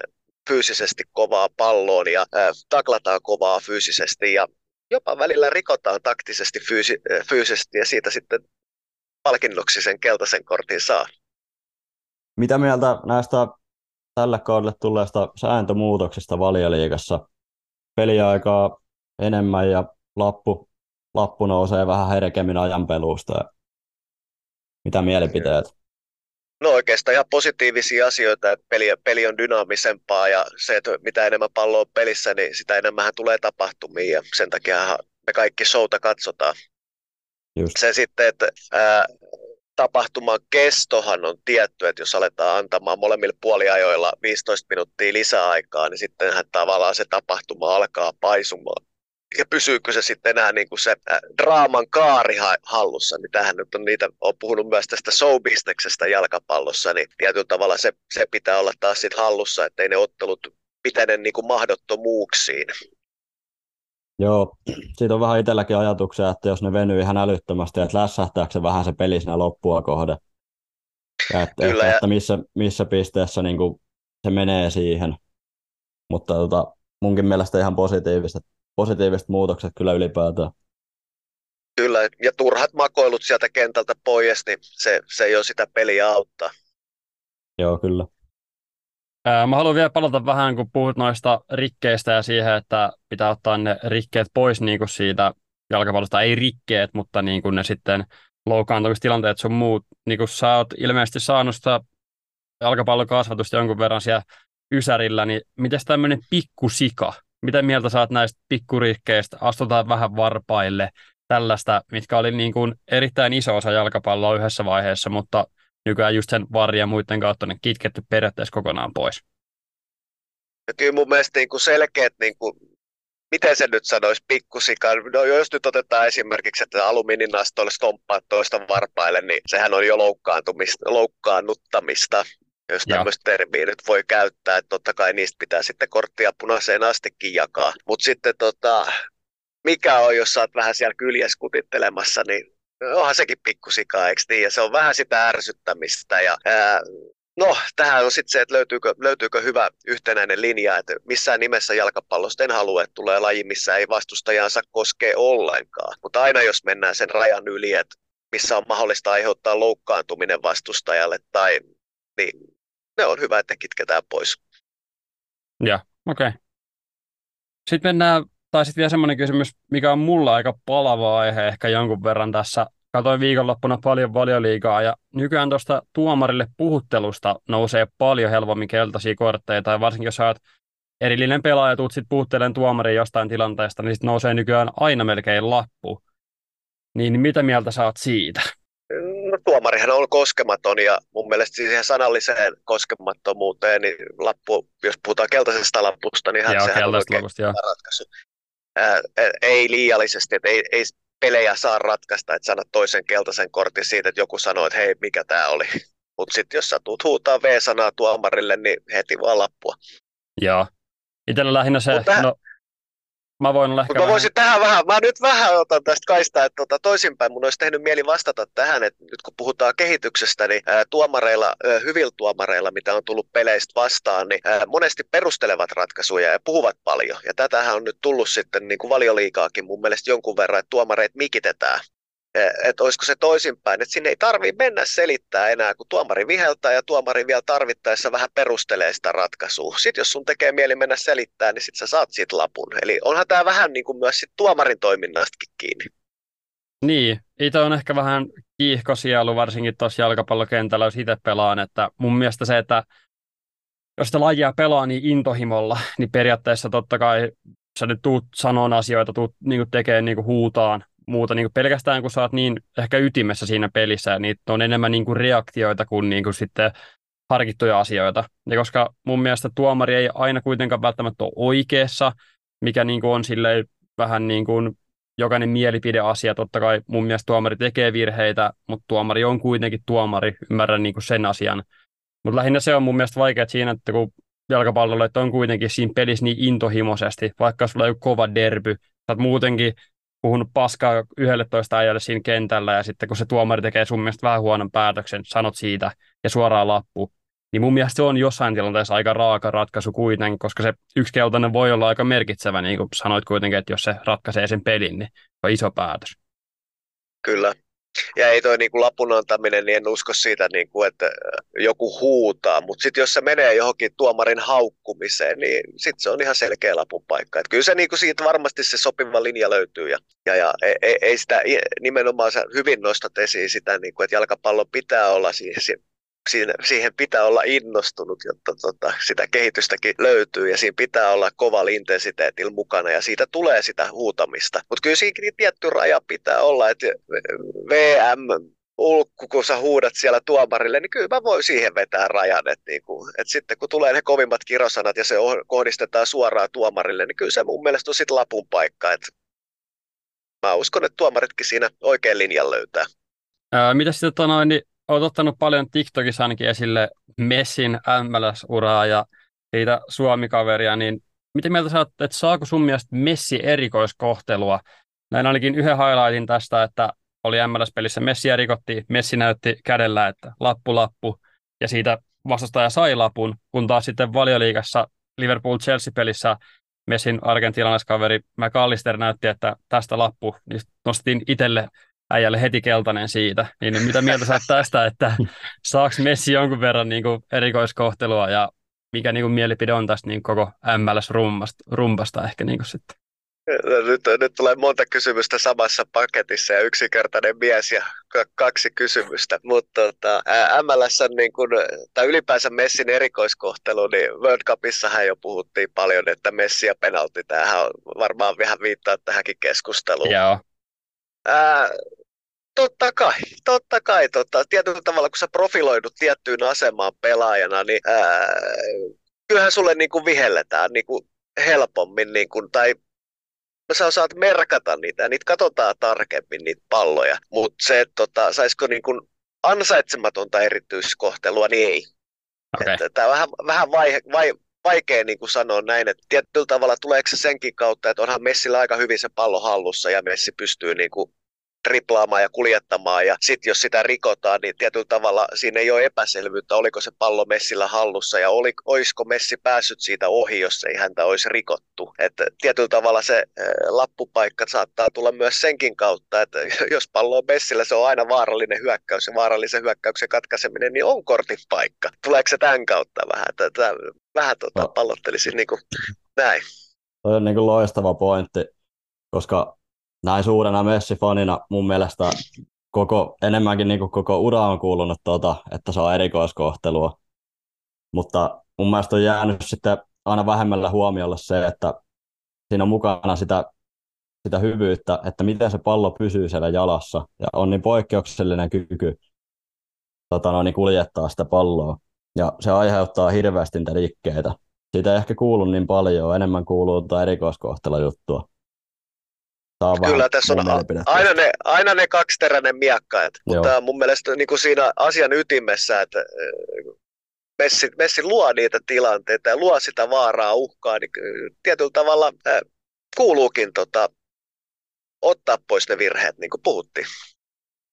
fyysisesti kovaa palloon ja äh, taklataan kovaa fyysisesti ja jopa välillä rikotaan taktisesti fyysi, fyysisesti ja siitä sitten palkinnoksi sen keltaisen kortin saa. Mitä mieltä näistä tällä kaudelle tulleesta sääntömuutoksista valioliigassa? Peliaikaa enemmän ja lappu, lappu nousee vähän herkemmin ajanpeluusta. Mitä mielipiteet? No oikeastaan ihan positiivisia asioita, että peli, peli on dynaamisempaa ja se, että mitä enemmän palloa on pelissä, niin sitä enemmän tulee tapahtumia ja sen takia me kaikki showta katsotaan. Just. Se sitten, että ää, tapahtuman kestohan on tietty, että jos aletaan antamaan molemmilla puoliajoilla 15 minuuttia lisäaikaa, niin sittenhän tavallaan se tapahtuma alkaa paisumaan. Ja pysyykö se sitten enää niin kuin se äh, draaman kaari hallussa, niin tähän nyt on niitä, on puhunut myös tästä showbisneksestä jalkapallossa, niin tietyllä tavalla se, se pitää olla taas sitten hallussa, ettei ne ottelut pitene niin kuin mahdottomuuksiin. Joo, siitä on vähän itselläkin ajatuksia, että jos ne venyy ihan älyttömästi, että lässähtääkö se vähän se peli siinä loppua kohde. Ja että, Kyllä, että, että missä, missä pisteessä niin kuin se menee siihen. Mutta tota, munkin mielestä ihan positiiviset, positiiviset muutokset kyllä ylipäätään. Kyllä, ja turhat makoilut sieltä kentältä pois, niin se, se ei ole sitä peliä auttaa. Joo, kyllä. Mä haluan vielä palata vähän, kun puhut noista rikkeistä ja siihen, että pitää ottaa ne rikkeet pois niin kuin siitä jalkapallosta. Ei rikkeet, mutta niin kuin ne sitten loukkaantumistilanteet sun muut. Niin kuin sä oot ilmeisesti saanut sitä jalkapallokasvatusta jonkun verran siellä Ysärillä, niin miten tämmöinen pikkusika? Mitä mieltä saat näistä pikkurikkeistä? Astutaan vähän varpaille, tällaista, mitkä oli niin kuin erittäin iso osa jalkapalloa yhdessä vaiheessa, mutta nykyään just sen varja ja muiden kautta ne kitketty periaatteessa kokonaan pois. Ja kyllä mun mielestä niin kuin selkeät, niin kuin, miten se nyt sanoisi, pikkusikan, no jos nyt otetaan esimerkiksi, että alumiininastoille stomppaa toista varpaille, niin sehän on jo loukkaantumista, loukkaannuttamista, jos tämmöistä termiä nyt voi käyttää, että totta kai niistä pitää sitten korttia punaiseen astikin jakaa. Mutta sitten tota, mikä on, jos sä oot vähän siellä kyljessä kutittelemassa, niin onhan sekin pikkusika, eikö niin? Ja se on vähän sitä ärsyttämistä. Ja, ää, no, tähän on sitten se, että löytyykö, löytyykö hyvä yhtenäinen linja, että missään nimessä jalkapallosta en halua, että tulee laji, missä ei vastustajansa koskee ollenkaan. Mutta aina jos mennään sen rajan yli, että missä on mahdollista aiheuttaa loukkaantuminen vastustajalle, tai, niin ne on hyvä, että kitketään pois. Ja, okei. Okay. Sitten mennään tai sitten vielä semmoinen kysymys, mikä on mulla aika palava aihe ehkä jonkun verran tässä. Katoin viikonloppuna paljon valioliigaa ja nykyään tuosta tuomarille puhuttelusta nousee paljon helpommin keltaisia kortteja, tai varsinkin jos olet erillinen pelaaja, tuut sitten puhuttelemaan tuomariin jostain tilanteesta, niin sitten nousee nykyään aina melkein lappu. Niin mitä mieltä saat siitä? Tuomarihan on koskematon ja mun mielestä siihen sanalliseen koskemattomuuteen, niin lappu, jos puhutaan keltaisesta lappusta, niin hän, sehän on oikein lapusta, ratkaisu ää, ei liiallisesti, että ei, ei pelejä saa ratkaista, että sanat toisen keltaisen kortin siitä, että joku sanoo, että hei, mikä tämä oli. Mutta sitten jos sä tuut huutaa V-sanaa tuomarille, niin heti vaan lappua. Joo. Itsellä lähinnä se, Mutta no, Mä voin ehkä mä voisin vähän... tähän vähän, mä nyt vähän otan tästä kaista, että tota, toisinpäin mun olisi tehnyt mieli vastata tähän, että nyt kun puhutaan kehityksestä, niin ää, tuomareilla, ää, hyvillä tuomareilla, mitä on tullut peleistä vastaan, niin ää, monesti perustelevat ratkaisuja ja puhuvat paljon. Ja tätähän on nyt tullut sitten niin kuin valioliikaakin mun mielestä jonkun verran, että tuomareet mikitetään että olisiko se toisinpäin, että sinne ei tarvitse mennä selittää enää, kun tuomari viheltää ja tuomari vielä tarvittaessa vähän perustelee sitä ratkaisua. Sitten jos sun tekee mieli mennä selittää, niin sitten sä saat siitä lapun. Eli onhan tämä vähän niin kuin myös sit tuomarin toiminnastakin kiinni. Niin, itse on ehkä vähän kiihkosielu, varsinkin tuossa jalkapallokentällä, jos itse pelaan, että mun mielestä se, että jos sitä lajia pelaa niin intohimolla, niin periaatteessa totta kai sä nyt tuut sanoon asioita, tuut niin tekee niin huutaan, muuta niin kuin pelkästään, kun oot niin ehkä ytimessä siinä pelissä, niin on enemmän niin kuin reaktioita kuin, niin kuin sitten harkittuja asioita. Ja koska mun mielestä tuomari ei aina kuitenkaan välttämättä ole oikeassa, mikä niin kuin on silleen vähän niin kuin jokainen mielipideasia, totta kai mun mielestä tuomari tekee virheitä, mutta tuomari on kuitenkin tuomari, ymmärrän niin kuin sen asian. Mutta lähinnä se on mun mielestä vaikea siinä, että kun jalkapallolle, että on kuitenkin siinä pelissä niin intohimoisesti, vaikka sulla on kova derby, sä oot muutenkin puhunut paskaa 11 ajalle siinä kentällä, ja sitten kun se tuomari tekee sun mielestä vähän huonon päätöksen, sanot siitä, ja suoraan lappu, niin mun mielestä se on jossain tilanteessa aika raaka ratkaisu kuitenkin, koska se yksi keltainen voi olla aika merkitsevä, niin kuin sanoit kuitenkin, että jos se ratkaisee sen pelin, niin se on iso päätös. Kyllä. Ja ei toi niinku lapun antaminen, niin en usko siitä, niinku, että joku huutaa, mutta sitten jos se menee johonkin tuomarin haukkumiseen, niin sitten se on ihan selkeä lapun paikka. Et kyllä se niinku siitä varmasti se sopiva linja löytyy ja, ja, ja ei, ei sitä nimenomaan hyvin nostat esiin sitä, niinku, että jalkapallo pitää olla siihen, siihen, siihen pitää olla innostunut, jotta tota, sitä kehitystäkin löytyy ja siinä pitää olla kova intensiteetillä mukana ja siitä tulee sitä huutamista. Mutta kyllä siinä tietty raja pitää olla, että VM ulkku, kun sä huudat siellä tuomarille, niin kyllä mä voin siihen vetää rajan. Että niinku, et sitten kun tulee ne kovimmat kirosanat ja se kohdistetaan suoraan tuomarille, niin kyllä se mun mielestä on sitten lapun paikka. Et mä uskon, että tuomaritkin siinä oikein linjan löytää. Ää, mitä sitten tota noin, niin olet ottanut paljon TikTokissa ainakin esille Messin MLS-uraa ja siitä Suomi-kaveria, niin miten mieltä sä oot, että saako sun mielestä Messi erikoiskohtelua? Näin ainakin yhden highlightin tästä, että oli MLS-pelissä Messi rikottiin, Messi näytti kädellä, että lappu lappu, ja siitä vastustaja sai lapun, kun taas sitten valioliigassa Liverpool-Chelsea-pelissä Messin argentinalaiskaveri McAllister näytti, että tästä lappu, niin nostettiin itselle äijälle heti keltainen siitä. Niin mitä mieltä sä tästä, että saako Messi jonkun verran niin kuin erikoiskohtelua ja mikä niin kuin mielipide on tästä niin koko MLS-rumpasta ehkä niin kuin sitten? Nyt, nyt tulee monta kysymystä samassa paketissa ja yksinkertainen mies ja kaksi kysymystä. Mutta tota, MLS niin kun, tai ylipäänsä Messin erikoiskohtelu, niin World Cupissahan jo puhuttiin paljon, että Messi ja penalti, tämähän on varmaan vähän viittaa tähänkin keskusteluun. Joo. Ää, Totta kai, totta kai. Totta. Tietyllä tavalla, kun sä profiloidut tiettyyn asemaan pelaajana, niin ää, kyllähän sulle niin kuin vihelletään niin kuin helpommin, niin kuin, tai sä osaat merkata niitä, ja niitä katsotaan tarkemmin, niitä palloja. Mutta se, että tota, saisiko niin kuin ansaitsematonta erityiskohtelua, niin ei. Okay. Tämä on vähän, vähän vai, vai, vaikea niin kuin sanoa näin, että tietyllä tavalla tuleeko se senkin kautta, että onhan Messillä aika hyvin se pallo hallussa ja Messi pystyy niin kuin triplaamaan ja kuljettamaan ja sitten jos sitä rikotaan, niin tietyllä tavalla siinä ei ole epäselvyyttä, oliko se pallo Messillä hallussa ja oli, olisiko Messi päässyt siitä ohi, jos ei häntä olisi rikottu. Että tietyllä tavalla se äh, lappupaikka saattaa tulla myös senkin kautta, että (laughs) jos pallo on Messillä, se on aina vaarallinen hyökkäys ja vaarallisen hyökkäyksen katkaiseminen, niin on kortin paikka. Tuleeko se tämän kautta vähän? Tätä, vähän tota, no. pallottelisin niin kuin näin. Toi on niin kuin loistava pointti, koska näin suurena Messi-fanina mun mielestä koko, enemmänkin niin koko ura on kuulunut tuota, että se on erikoiskohtelua. Mutta mun mielestä on jäänyt sitten aina vähemmällä huomiolla se, että siinä on mukana sitä, sitä hyvyyttä, että miten se pallo pysyy siellä jalassa. Ja on niin poikkeuksellinen kyky tota noin, niin kuljettaa sitä palloa. Ja se aiheuttaa hirveästi niitä rikkeitä. Siitä ei ehkä kuulu niin paljon, enemmän kuuluu tuota erikoiskohtella juttua. Kyllä tässä on aina ne, aina ne kaksiteräinen miakka, et, mutta mun mielestä niin kuin siinä asian ytimessä, että äh, Messi, Messi luo niitä tilanteita ja luo sitä vaaraa, uhkaa, niin tietyllä tavalla äh, kuuluukin tota, ottaa pois ne virheet, niin kuin puhuttiin.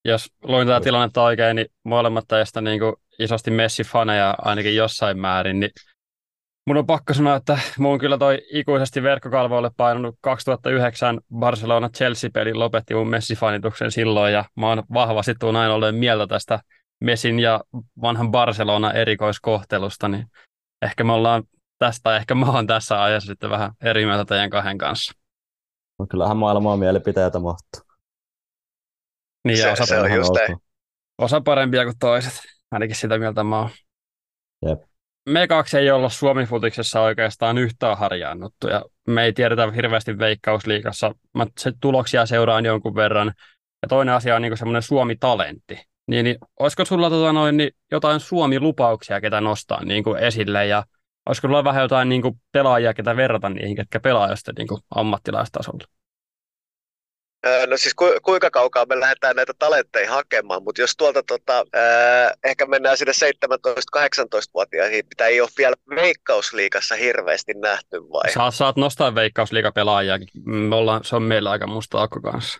Jos luin tätä tilannetta oikein, niin molemmat tästä niin kuin isosti Messi-faneja ainakin jossain määrin, niin Mun on pakko sanoa, että mun kyllä toi ikuisesti verkkokalvoille painunut 2009 Barcelona-Chelsea-peli lopetti mun Messi-fanituksen silloin, ja mä oon vahvasti tuun näin ollen mieltä tästä Messin ja vanhan Barcelona erikoiskohtelusta, niin ehkä me ollaan tästä, ehkä mä oon tässä ajassa sitten vähän eri mieltä teidän kahden kanssa. No kyllähän maailmaa mielipiteitä mahtuu. Niin, se, osa, se on just osa parempia kuin toiset. Ainakin sitä mieltä mä oon. Jep me kaksi ei olla Suomi-futiksessa oikeastaan yhtään harjaannuttu ja me ei tiedetä hirveästi veikkausliikassa. Mä se tuloksia seuraan jonkun verran. Ja toinen asia on niin semmoinen Suomi-talentti. Niin, niin olisiko sulla tota noin, niin jotain Suomi-lupauksia, ketä nostaa niin kuin esille ja olisiko sulla vähän jotain niin kuin pelaajia, ketä verrata niihin, ketkä pelaa jostain niin kuin ammattilaistasolla? No siis ku, kuinka kaukaa me lähdetään näitä talentteja hakemaan, mutta jos tuolta tota, ää, ehkä mennään sinne 17-18-vuotiaisiin, mitä ei ole vielä Veikkausliigassa hirveästi nähty vai? Saa, saat nostaa Veikkausliigapelaajia, me ollaan, se on meillä aika musta akko kanssa.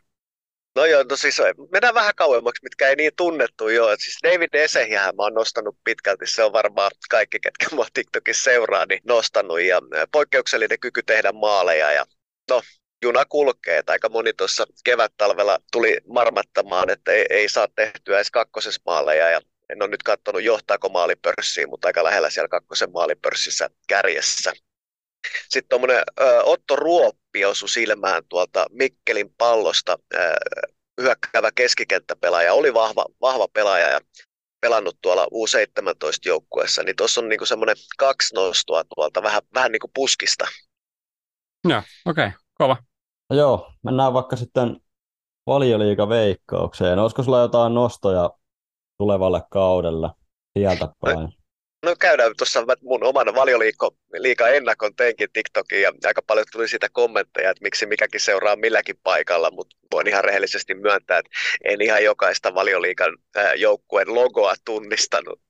No joo, no siis mennään vähän kauemmaksi, mitkä ei niin tunnettu jo. Siis David Esehiähän mä oon nostanut pitkälti, se on varmaan kaikki, ketkä mua TikTokissa seuraa, niin nostanut. Ja poikkeuksellinen kyky tehdä maaleja ja no, juna kulkee. Että aika moni tuossa kevät-talvella tuli marmattamaan, että ei, ei saa tehtyä edes kakkosessa maaleja. Ja en ole nyt katsonut johtaako maalipörssiin, mutta aika lähellä siellä kakkosen maalipörssissä kärjessä. Sitten tuommoinen Otto Ruoppi osui silmään tuolta Mikkelin pallosta. Ö, hyökkäävä keskikenttäpelaaja, oli vahva, vahva pelaaja ja pelannut tuolla U17-joukkueessa, niin tuossa on niinku semmoinen kaksi nostoa tuolta vähän, vähän niin kuin puskista. Joo, okei, okay, kova. No joo, mennään vaikka sitten valioliiga veikkaukseen. Olisiko sulla jotain nostoja tulevalle kaudelle sieltä päin? No käydään tuossa mun oman valioliikko liika ennakon teinkin TikTokiin ja aika paljon tuli siitä kommentteja, että miksi mikäkin seuraa milläkin paikalla, mutta voin ihan rehellisesti myöntää, että en ihan jokaista valioliikan joukkueen logoa tunnistanut.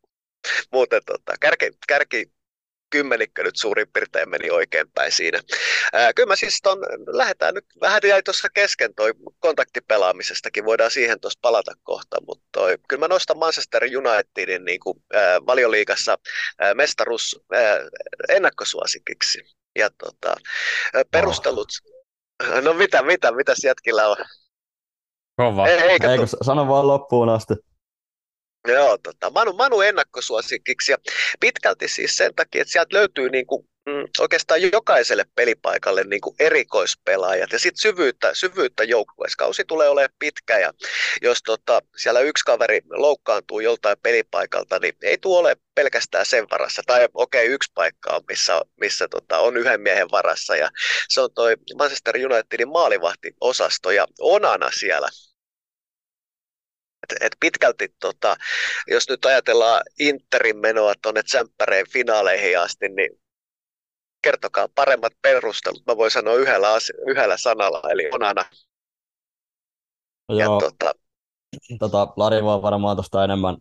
Muuten tota, kärki, kärki kymmenikkö nyt suurin piirtein meni oikeinpäin siinä. Ää, kyllä mä siis ton, lähdetään nyt, vähän jäi tuossa kesken toi kontaktipelaamisestakin, voidaan siihen tuossa palata kohta, mutta toi, kyllä mä nostan Manchester Unitedin niin kuin, ää, valioliigassa ää, mestaruus ää, ennakkosuosikiksi. Ja tota, perustelut, oh. no mitä, mitä, mitä jätkillä on? Kova. Ei, eikä Eikö, sano vaan loppuun asti. Joo, tota, Manu, Manu ennakkosuosikiksi ja pitkälti siis sen takia, että sieltä löytyy niin kuin, mm, oikeastaan jokaiselle pelipaikalle niin kuin erikoispelaajat ja sitten syvyyttä, syvyyttä joukkueessa. Kausi tulee olemaan pitkä ja jos tota, siellä yksi kaveri loukkaantuu joltain pelipaikalta, niin ei tule ole pelkästään sen varassa. Tai okei, okay, yksi paikka on, missä, missä tota, on yhden miehen varassa ja se on toi Manchester Unitedin maalivahtiosasto ja Onana siellä et, et pitkälti, tota, jos nyt ajatellaan Interin menoa tuonne Tsemppäreen finaaleihin asti, niin kertokaa paremmat perustelut. Mä voin sanoa yhdellä, yhdellä sanalla, eli onana. Joo, ja, tota, tota, Lari voi varmaan tuosta enemmän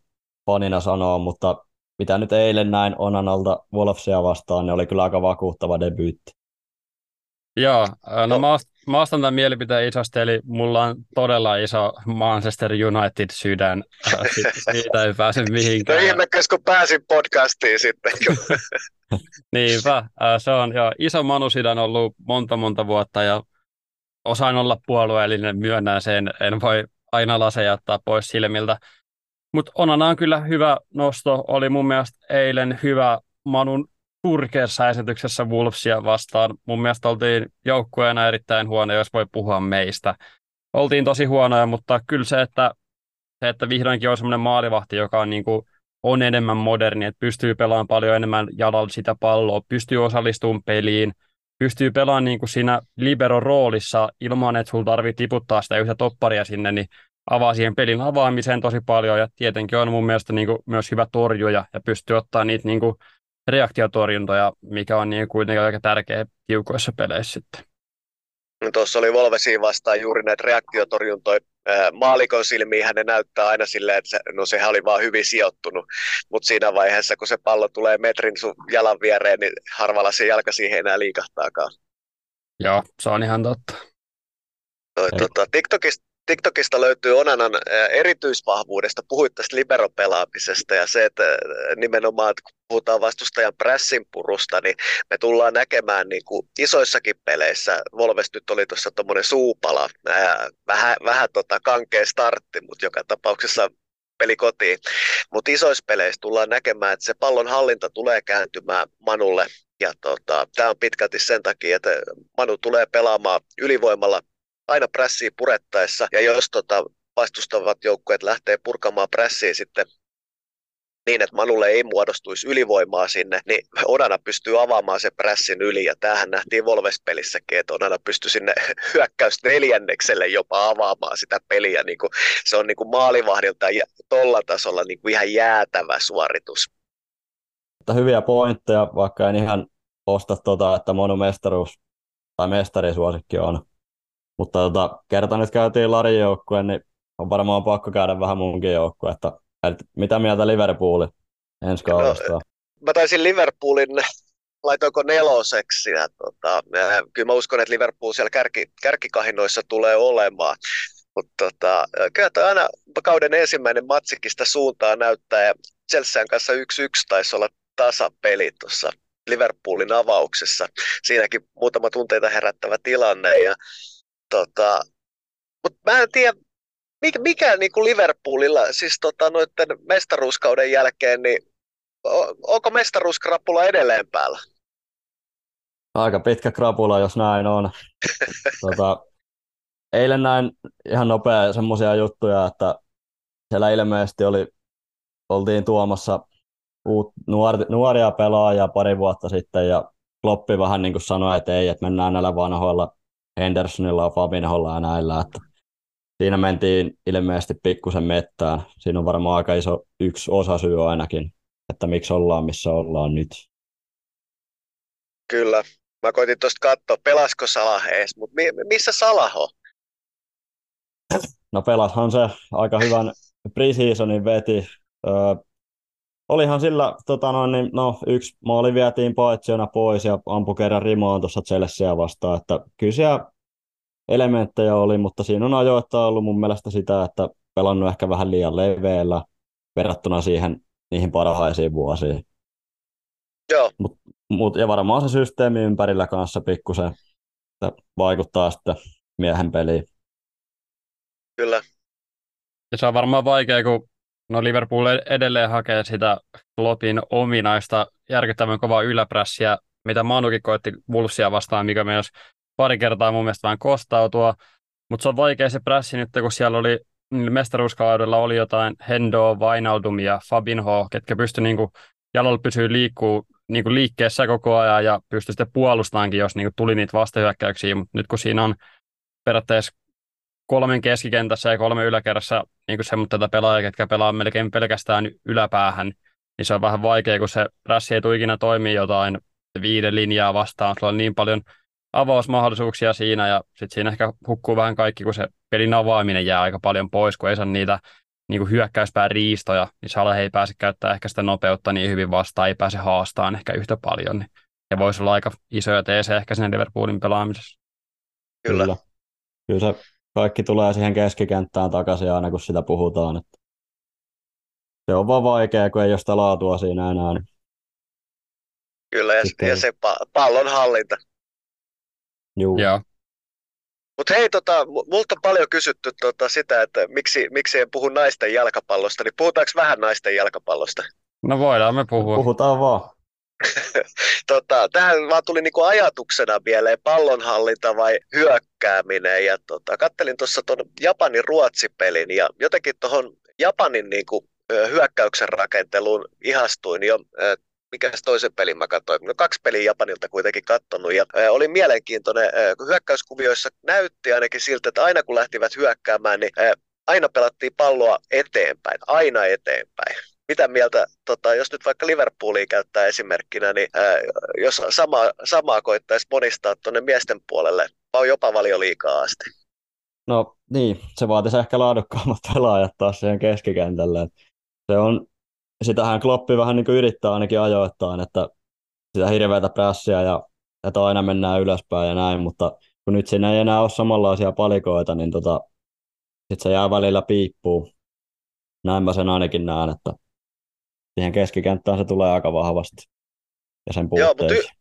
fanina sanoa, mutta mitä nyt eilen näin Onanalta Wolfsia vastaan, niin oli kyllä aika vakuuttava debyytti. Joo, no, no. mä, mä ostan tämän mielipiteen isosti, eli mulla on todella iso Manchester United sydän. (laughs) Siitä ei pääse mihinkään. No ihmekäs, kun pääsin podcastiin sitten. (laughs) (laughs) Niinpä, se on jo iso Manu-sydän ollut monta monta vuotta ja osaan olla puolueellinen, myönnän sen, en voi aina laseja ottaa pois silmiltä. Mutta Onana on kyllä hyvä nosto, oli mun mielestä eilen hyvä Manun surkeassa esityksessä Wolvesia vastaan. Mun mielestä oltiin joukkueena erittäin huono, jos voi puhua meistä. Oltiin tosi huonoja, mutta kyllä se, että, se, että vihdoinkin on semmoinen maalivahti, joka on, niin kuin, on enemmän moderni, että pystyy pelaamaan paljon enemmän jalalla sitä palloa, pystyy osallistumaan peliin, pystyy pelaamaan niin kuin siinä libero roolissa ilman, että sulla tarvitsee tiputtaa sitä yhtä topparia sinne, niin avaa siihen pelin avaamiseen tosi paljon ja tietenkin on mun mielestä niin kuin myös hyvä torjuja ja pystyy ottaa niitä niin kuin reaktiotorjuntoja, mikä on niin kuitenkin aika tärkeä tiukoissa peleissä sitten. No, tuossa oli Volvesiin vastaan juuri näitä reaktiotorjuntoja. Maalikon silmiin hän ne näyttää aina silleen, että se, no sehän oli vaan hyvin sijoittunut, mutta siinä vaiheessa, kun se pallo tulee metrin sun jalan viereen, niin harvalla se jalka siihen enää liikahtaakaan. Joo, se on ihan totta. Toi, tota, TikTokista, TikTokista löytyy Onanan erityisvahvuudesta, puhuit tästä liberopelaamisesta ja se, että nimenomaan kun puhutaan vastustajan pressin purusta, niin me tullaan näkemään niin kuin isoissakin peleissä, Volves nyt oli tuossa tuommoinen suupala, vähän, vähän tota kankea startti, mutta joka tapauksessa peli kotiin. Mutta isoissa peleissä tullaan näkemään, että se pallon hallinta tulee kääntymään Manulle. Ja tota, tämä on pitkälti sen takia, että Manu tulee pelaamaan ylivoimalla aina prässiä purettaessa, ja jos tota, vastustavat joukkueet lähtee purkamaan prässiä sitten niin, että Manulle ei muodostuisi ylivoimaa sinne, niin Onana pystyy avaamaan sen prässin yli, ja tämähän nähtiin Volves-pelissäkin, että Onana pystyy sinne (laughs) hyökkäys neljännekselle jopa avaamaan sitä peliä, niin kuin, se on niin kuin maalivahdilta ja tuolla tasolla niin kuin ihan jäätävä suoritus. Hyviä pointteja, vaikka en ihan osta tuota, että Monu mestaruus tai mestarisuosikki on Mutta tota, kerta nyt käytiin Larin joukkueen, niin on varmaan pakko käydä vähän munkin että mitä mieltä Liverpooli ensi no, kaudesta? No, mä taisin Liverpoolin laitoinko neloseksi. Ja, tota, ja kyllä mä uskon, että Liverpool siellä kärki, kärkikahinoissa tulee olemaan. Mutta tota, kyllä toi aina kauden ensimmäinen matsikista suuntaa näyttää ja Chelsean kanssa 1-1 taisi olla tasapeli tuossa Liverpoolin avauksessa. Siinäkin muutama tunteita herättävä tilanne. Ja, tota, mutta mä en tiedä, mikä, mikä niin kuin Liverpoolilla, siis tota, noiden mestaruuskauden jälkeen, niin onko mestaruuskrapula edelleen päällä? Aika pitkä krapula, jos näin on. (laughs) tota, eilen näin ihan nopea semmoisia juttuja, että siellä ilmeisesti oli, oltiin tuomassa uut, nuor, nuoria pelaajia pari vuotta sitten ja Kloppi vähän niin kuin sanoi, että ei, että mennään näillä vanhoilla Hendersonilla, Fabinholla ja näillä, että siinä mentiin ilmeisesti pikkusen mettään. Siinä on varmaan aika iso yksi osa syy ainakin, että miksi ollaan missä ollaan nyt. Kyllä. Mä koitin tuosta katsoa, pelasko Salah ees, mutta mi- missä Salah on? No pelashan se aika hyvän preseasonin veti. Öö, olihan sillä, tota noin, niin, no, yksi maali vietiin paitsiona pois ja ampui kerran rimaan tuossa Chelsea vastaan, että kyllä siellä elementtejä oli, mutta siinä on ajoittaa ollut mun mielestä sitä, että pelannut ehkä vähän liian leveällä verrattuna siihen niihin parhaisiin vuosiin. Joo. Mut, mut, ja varmaan se systeemi ympärillä kanssa pikkusen vaikuttaa sitten miehen peliin. Kyllä. Ja se on varmaan vaikea, kun no Liverpool edelleen hakee sitä Kloppin ominaista järkyttävän kovaa yläprässiä, mitä Manukin koetti Wolvesia vastaan, mikä myös pari kertaa mun mielestä vähän kostautua. Mutta se on vaikea se prässi nyt, kun siellä oli mestaruuskaudella oli jotain Hendo, Vainaudum ja Fabinho, ketkä pysty niinku jalolla pysyä liikkuu niinku liikkeessä koko ajan ja pysty sitten puolustaankin, jos niinku tuli niitä vastahyökkäyksiä, mutta nyt kun siinä on periaatteessa kolmen keskikentässä ja kolme yläkerrassa niin semmoista pelaajia, ketkä pelaa melkein pelkästään yläpäähän, niin se on vähän vaikea, kun se prässi ei tule ikinä toimii jotain viiden linjaa vastaan. Sulla on niin paljon avausmahdollisuuksia siinä ja sitten siinä ehkä hukkuu vähän kaikki, kun se pelin avaaminen jää aika paljon pois, kun ei saa niitä niin kuin hyökkäyspään riistoja, niin Salah ei pääse käyttämään ehkä sitä nopeutta niin hyvin vastaan, ei pääse haastamaan ehkä yhtä paljon. Niin. Ja voisi olla aika isoja teesejä ehkä sinne Liverpoolin pelaamisessa. Kyllä. Kyllä. Kyllä se kaikki tulee siihen keskikenttään takaisin aina, kun sitä puhutaan. Että se on vaan vaikea, kun ei ole sitä laatua siinä enää. Niin Kyllä, ja, ja se pallon hallinta. Juu. Joo. Mutta hei, tota, multa on paljon kysytty tota, sitä, että miksi, miksi en puhu naisten jalkapallosta, niin puhutaanko vähän naisten jalkapallosta? No voidaan me puhua. Puhutaan vaan. (laughs) tota, tähän vaan tuli niinku ajatuksena mieleen pallonhallinta vai hyökkääminen. Ja tota, kattelin tuossa tuon Japanin ruotsipelin ja jotenkin tuohon Japanin niinku, hyökkäyksen rakenteluun ihastuin jo mikä toisen pelin mä katsoin. No kaksi peliä Japanilta kuitenkin kattonut ja oli mielenkiintoinen. Kun hyökkäyskuvioissa näytti ainakin siltä, että aina kun lähtivät hyökkäämään, niin aina pelattiin palloa eteenpäin, aina eteenpäin. Mitä mieltä, tota, jos nyt vaikka Liverpoolia käyttää esimerkkinä, niin ää, jos sama, samaa koittaisi monistaa tuonne miesten puolelle, on jopa liikaa asti. No niin, se vaatisi ehkä laadukkaammat pelaajat taas siihen keskikentälle. Se on sitähän Kloppi vähän niin kuin yrittää ainakin ajoittain, että sitä hirveätä prässiä ja että aina mennään ylöspäin ja näin, mutta kun nyt siinä ei enää ole samanlaisia palikoita, niin tota, sitten se jää välillä piippuu. Näin mä sen ainakin näen, että siihen keskikenttään se tulee aika vahvasti ja sen. Joo, mutta y-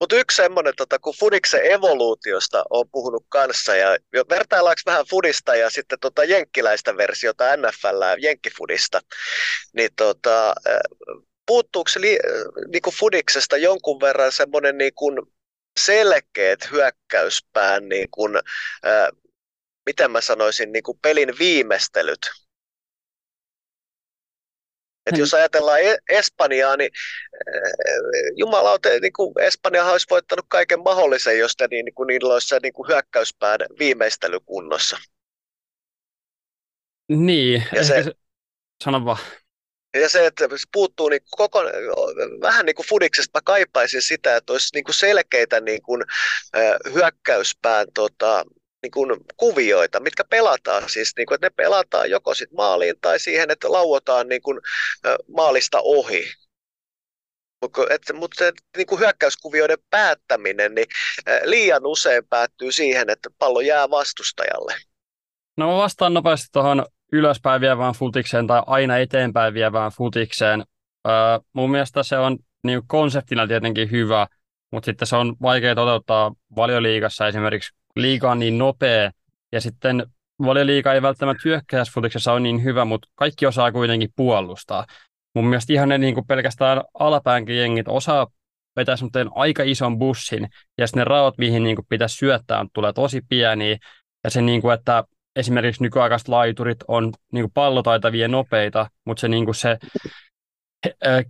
mutta yksi semmoinen, tota, kun Fudiksen evoluutiosta on puhunut kanssa, ja vertaillaanko vähän Fudista ja sitten tota jenkkiläistä versiota NFL Jenkkifudista, niin tota, puuttuuko li, niin kuin Fudiksesta jonkun verran semmoinen niin kuin selkeät hyökkäyspään, niin kuin, äh, miten mä sanoisin, niin kuin pelin viimeistelyt, että jos ajatellaan e- Espanjaa, niin eh, jumalauta, niin kuin Espanja olisi voittanut kaiken mahdollisen, jos niin, niin kuin niillä olisi se niin kuin hyökkäyspään viimeistelykunnossa. Niin, ja se, se, sano vaan. Ja se, että se puuttuu niin koko, vähän niin kuin Fudiksesta, mä kaipaisin sitä, että olisi niin kuin selkeitä niin kuin, hyökkäyspään tota, niin kuin kuvioita, mitkä pelataan siis, niin kuin, että ne pelataan joko sit maaliin tai siihen, että lauotaan niin kuin, maalista ohi. Mutta mut se niin kuin hyökkäyskuvioiden päättäminen niin liian usein päättyy siihen, että pallo jää vastustajalle. No mä vastaan nopeasti tuohon ylöspäin vievään futikseen tai aina eteenpäin vievään futikseen. Öö, mun mielestä se on niin konseptina tietenkin hyvä, mutta sitten se on vaikea toteuttaa valioliigassa esimerkiksi. Liiga on niin nopea. Ja sitten valioliiga ei välttämättä hyökkäysfutiksessa ole niin hyvä, mutta kaikki osaa kuitenkin puolustaa. Mun mielestä ihan ne niin kuin pelkästään alapäänkin jengit osaa vetää semmoinen aika ison bussin, ja sitten ne raot, mihin niin kuin pitäisi syöttää, tulee tosi pieniä, ja se, niin kuin, että esimerkiksi nykyaikaiset laiturit on niin kuin pallotaitavia nopeita, mutta se, niin kuin se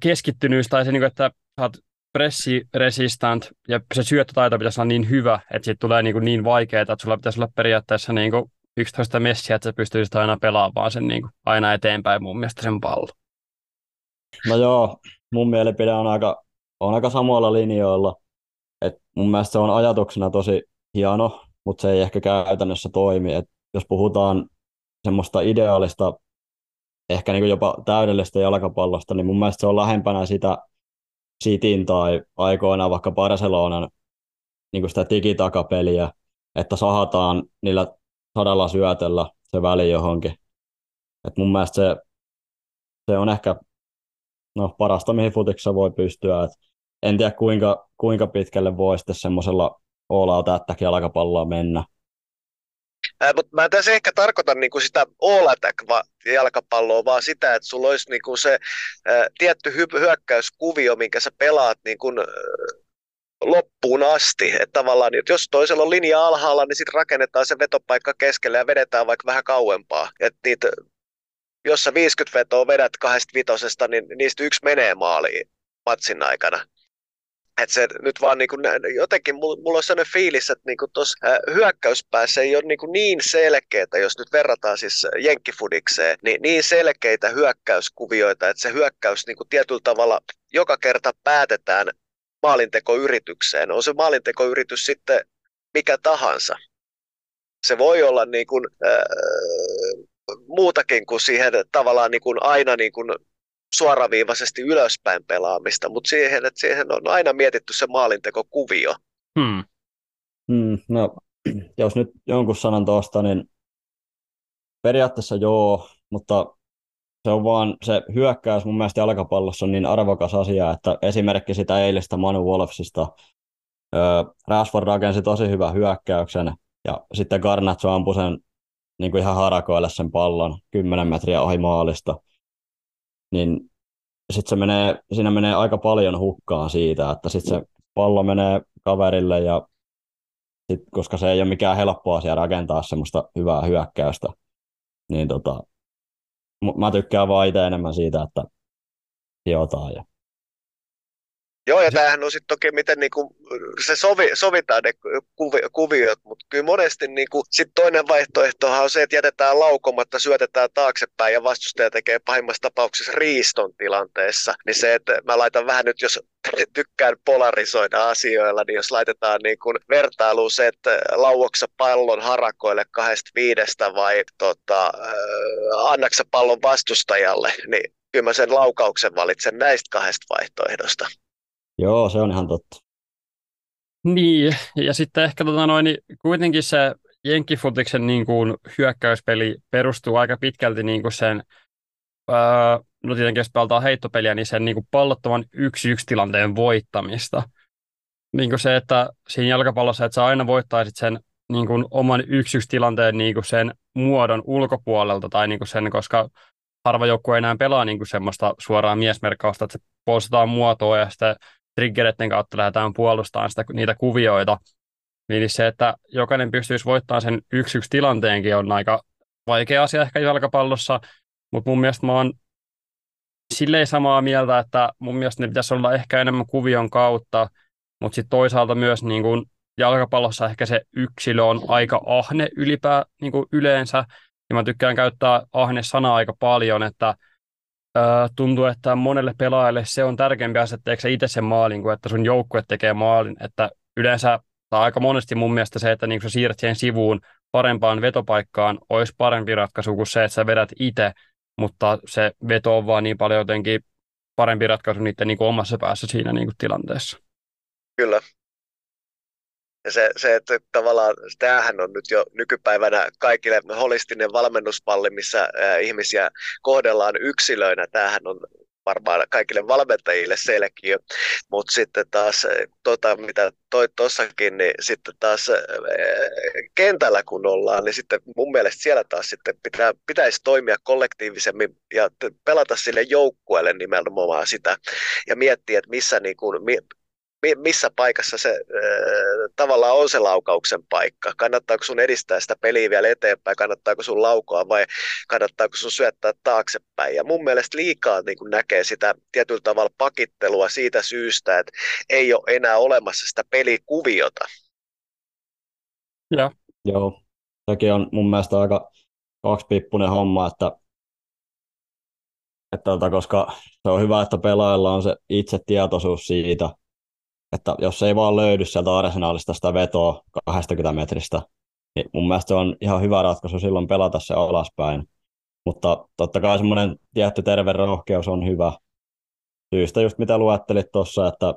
keskittynyys tai se, niin kuin, että oot pressiresistant ja se syöttötaito pitäisi olla niin hyvä, että siitä tulee niin, kuin niin vaikeaa, että sulla pitäisi olla periaatteessa niin kuin 11 messiä, että sä pystyisit aina pelaamaan sen niin kuin aina eteenpäin mun mielestä sen pallon. No joo, mun mielipide on aika, on aika samoilla linjoilla. Et mun mielestä se on ajatuksena tosi hieno, mutta se ei ehkä käytännössä toimi. Et jos puhutaan semmoista ideaalista, ehkä niin jopa täydellistä jalkapallosta, niin mun mielestä se on lähempänä sitä Cityn tai aikoinaan vaikka Barcelonan niin sitä digitakapeliä, että sahataan niillä sadalla syötellä se väli johonkin. Et mun mielestä se, se on ehkä no, parasta, mihin futiksessa voi pystyä. Et en tiedä, kuinka, kuinka pitkälle voi sitten semmoisella all out jalkapalloa mennä. Ää, mutta mä tässä ehkä tarkoita niinku sitä all attack jalkapalloa, vaan sitä, että sulla olisi niinku se ää, tietty hy- hyökkäyskuvio, minkä sä pelaat niinku, loppuun asti. Että tavallaan, että jos toisella on linja alhaalla, niin sitten rakennetaan se vetopaikka keskelle ja vedetään vaikka vähän kauempaa. Että niitä jos sä 50 vetoa vedät kahdesta vitosesta, niin niistä yksi menee maaliin matsin aikana. Et se nyt vaan niin kuin, jotenkin mulla, mulla on sellainen fiilis, että niin tuossa hyökkäyspäässä ei ole niin, kuin niin selkeitä, jos nyt verrataan siis jenkkifudikseen, niin niin selkeitä hyökkäyskuvioita, että se hyökkäys niin kuin tietyllä tavalla joka kerta päätetään maalintekoyritykseen. On se maalintekoyritys sitten mikä tahansa. Se voi olla niin kuin, äh, muutakin kuin siihen tavallaan niin kuin aina niin kuin suoraviivaisesti ylöspäin pelaamista, mutta siihen, että siihen on aina mietitty se maalintekokuvio. Hmm. Hmm, no, (clears throat) jos nyt jonkun sanan tuosta, niin periaatteessa joo, mutta se on vaan se hyökkäys mun mielestä jalkapallossa on niin arvokas asia, että esimerkki sitä eilistä Manu Wolfsista, Rashford rakensi tosi hyvän hyökkäyksen ja sitten Garnacho ampui sen niin kuin ihan harakoille sen pallon 10 metriä ohi maalista, niin sitten se menee, siinä menee aika paljon hukkaan siitä, että sitten se pallo menee kaverille ja sit, koska se ei ole mikään helppo asia rakentaa semmoista hyvää hyökkäystä, niin tota, mä tykkään vaan itse enemmän siitä, että hiotaan ja Joo, ja tämähän on sitten toki, miten niinku, se sovi, sovitaan ne kuvi, kuviot, mutta kyllä monesti niinku, sit toinen vaihtoehtohan on se, että jätetään laukomatta, syötetään taaksepäin ja vastustaja tekee pahimmassa tapauksessa riiston tilanteessa. Niin se, että mä laitan vähän nyt, jos (laughs) tykkään polarisoida asioilla, niin jos laitetaan niin kuin vertailuun se, että lauoksa pallon harakoille kahdesta viidestä vai tota, äh, annaksa pallon vastustajalle, niin kyllä mä sen laukauksen valitsen näistä kahdesta vaihtoehdosta. Joo, se on ihan totta. Niin, ja sitten ehkä tota noin, niin kuitenkin se Jenkkifutiksen niin kuin hyökkäyspeli perustuu aika pitkälti niin kuin sen, öö, no tietenkin jos pelataan heittopeliä, niin sen niin kuin pallottoman yksi-yksi tilanteen voittamista. Niin kuin se, että siinä jalkapallossa, että sä aina voittaisit sen niin kuin oman yksi-yksi tilanteen niin kuin sen muodon ulkopuolelta, tai niin kuin sen, koska harva joukkue enää pelaa niin kuin semmoista suoraa miesmerkkausta, että se poistetaan muotoa ja sitten triggereiden kautta lähdetään puolustamaan sitä, niitä kuvioita, niin se, että jokainen pystyisi voittamaan sen yksi yksi tilanteenkin on aika vaikea asia ehkä jalkapallossa, mutta mun mielestä mä oon silleen samaa mieltä, että mun mielestä ne pitäisi olla ehkä enemmän kuvion kautta, mutta sitten toisaalta myös niin kun jalkapallossa ehkä se yksilö on aika ahne ylipää niin kuin yleensä, ja mä tykkään käyttää ahne-sanaa aika paljon, että tuntuu, että monelle pelaajalle se on tärkeämpi asia, että itse sen maalin, kuin että sun joukkue tekee maalin. Että yleensä, tai aika monesti mun mielestä se, että niin sä siirrät siihen sivuun parempaan vetopaikkaan olisi parempi ratkaisu kuin se, että sä vedät itse, mutta se veto on vaan niin paljon jotenkin parempi ratkaisu niiden niin omassa päässä siinä niin kuin tilanteessa. Kyllä. Ja se, se, että tavallaan tämähän on nyt jo nykypäivänä kaikille holistinen valmennuspalli, missä ihmisiä kohdellaan yksilöinä. Tämähän on varmaan kaikille valmentajille selkeä, mutta sitten taas, tota, mitä toi tuossakin, niin sitten taas kentällä kun ollaan, niin sitten mun mielestä siellä taas sitten pitää, pitäisi toimia kollektiivisemmin ja pelata sille joukkueelle nimenomaan sitä ja miettiä, että missä niin kuin, missä paikassa se äh, tavallaan on se laukauksen paikka. Kannattaako sun edistää sitä peliä vielä eteenpäin, kannattaako sun laukoa vai kannattaako sun syöttää taaksepäin. Ja mun mielestä liikaa niin kun näkee sitä tietyllä tavalla pakittelua siitä syystä, että ei ole enää olemassa sitä pelikuviota. Ja. Joo, sekin on mun mielestä aika kaksipippunen homma, että että, tota, koska se on hyvä, että pelaajilla on se itse tietoisuus siitä, että jos ei vaan löydy sieltä arsenaalista sitä vetoa 20 metristä, niin mun mielestä se on ihan hyvä ratkaisu silloin pelata se alaspäin. Mutta totta kai semmoinen tietty terve rohkeus on hyvä. Syystä just mitä luettelit tuossa, että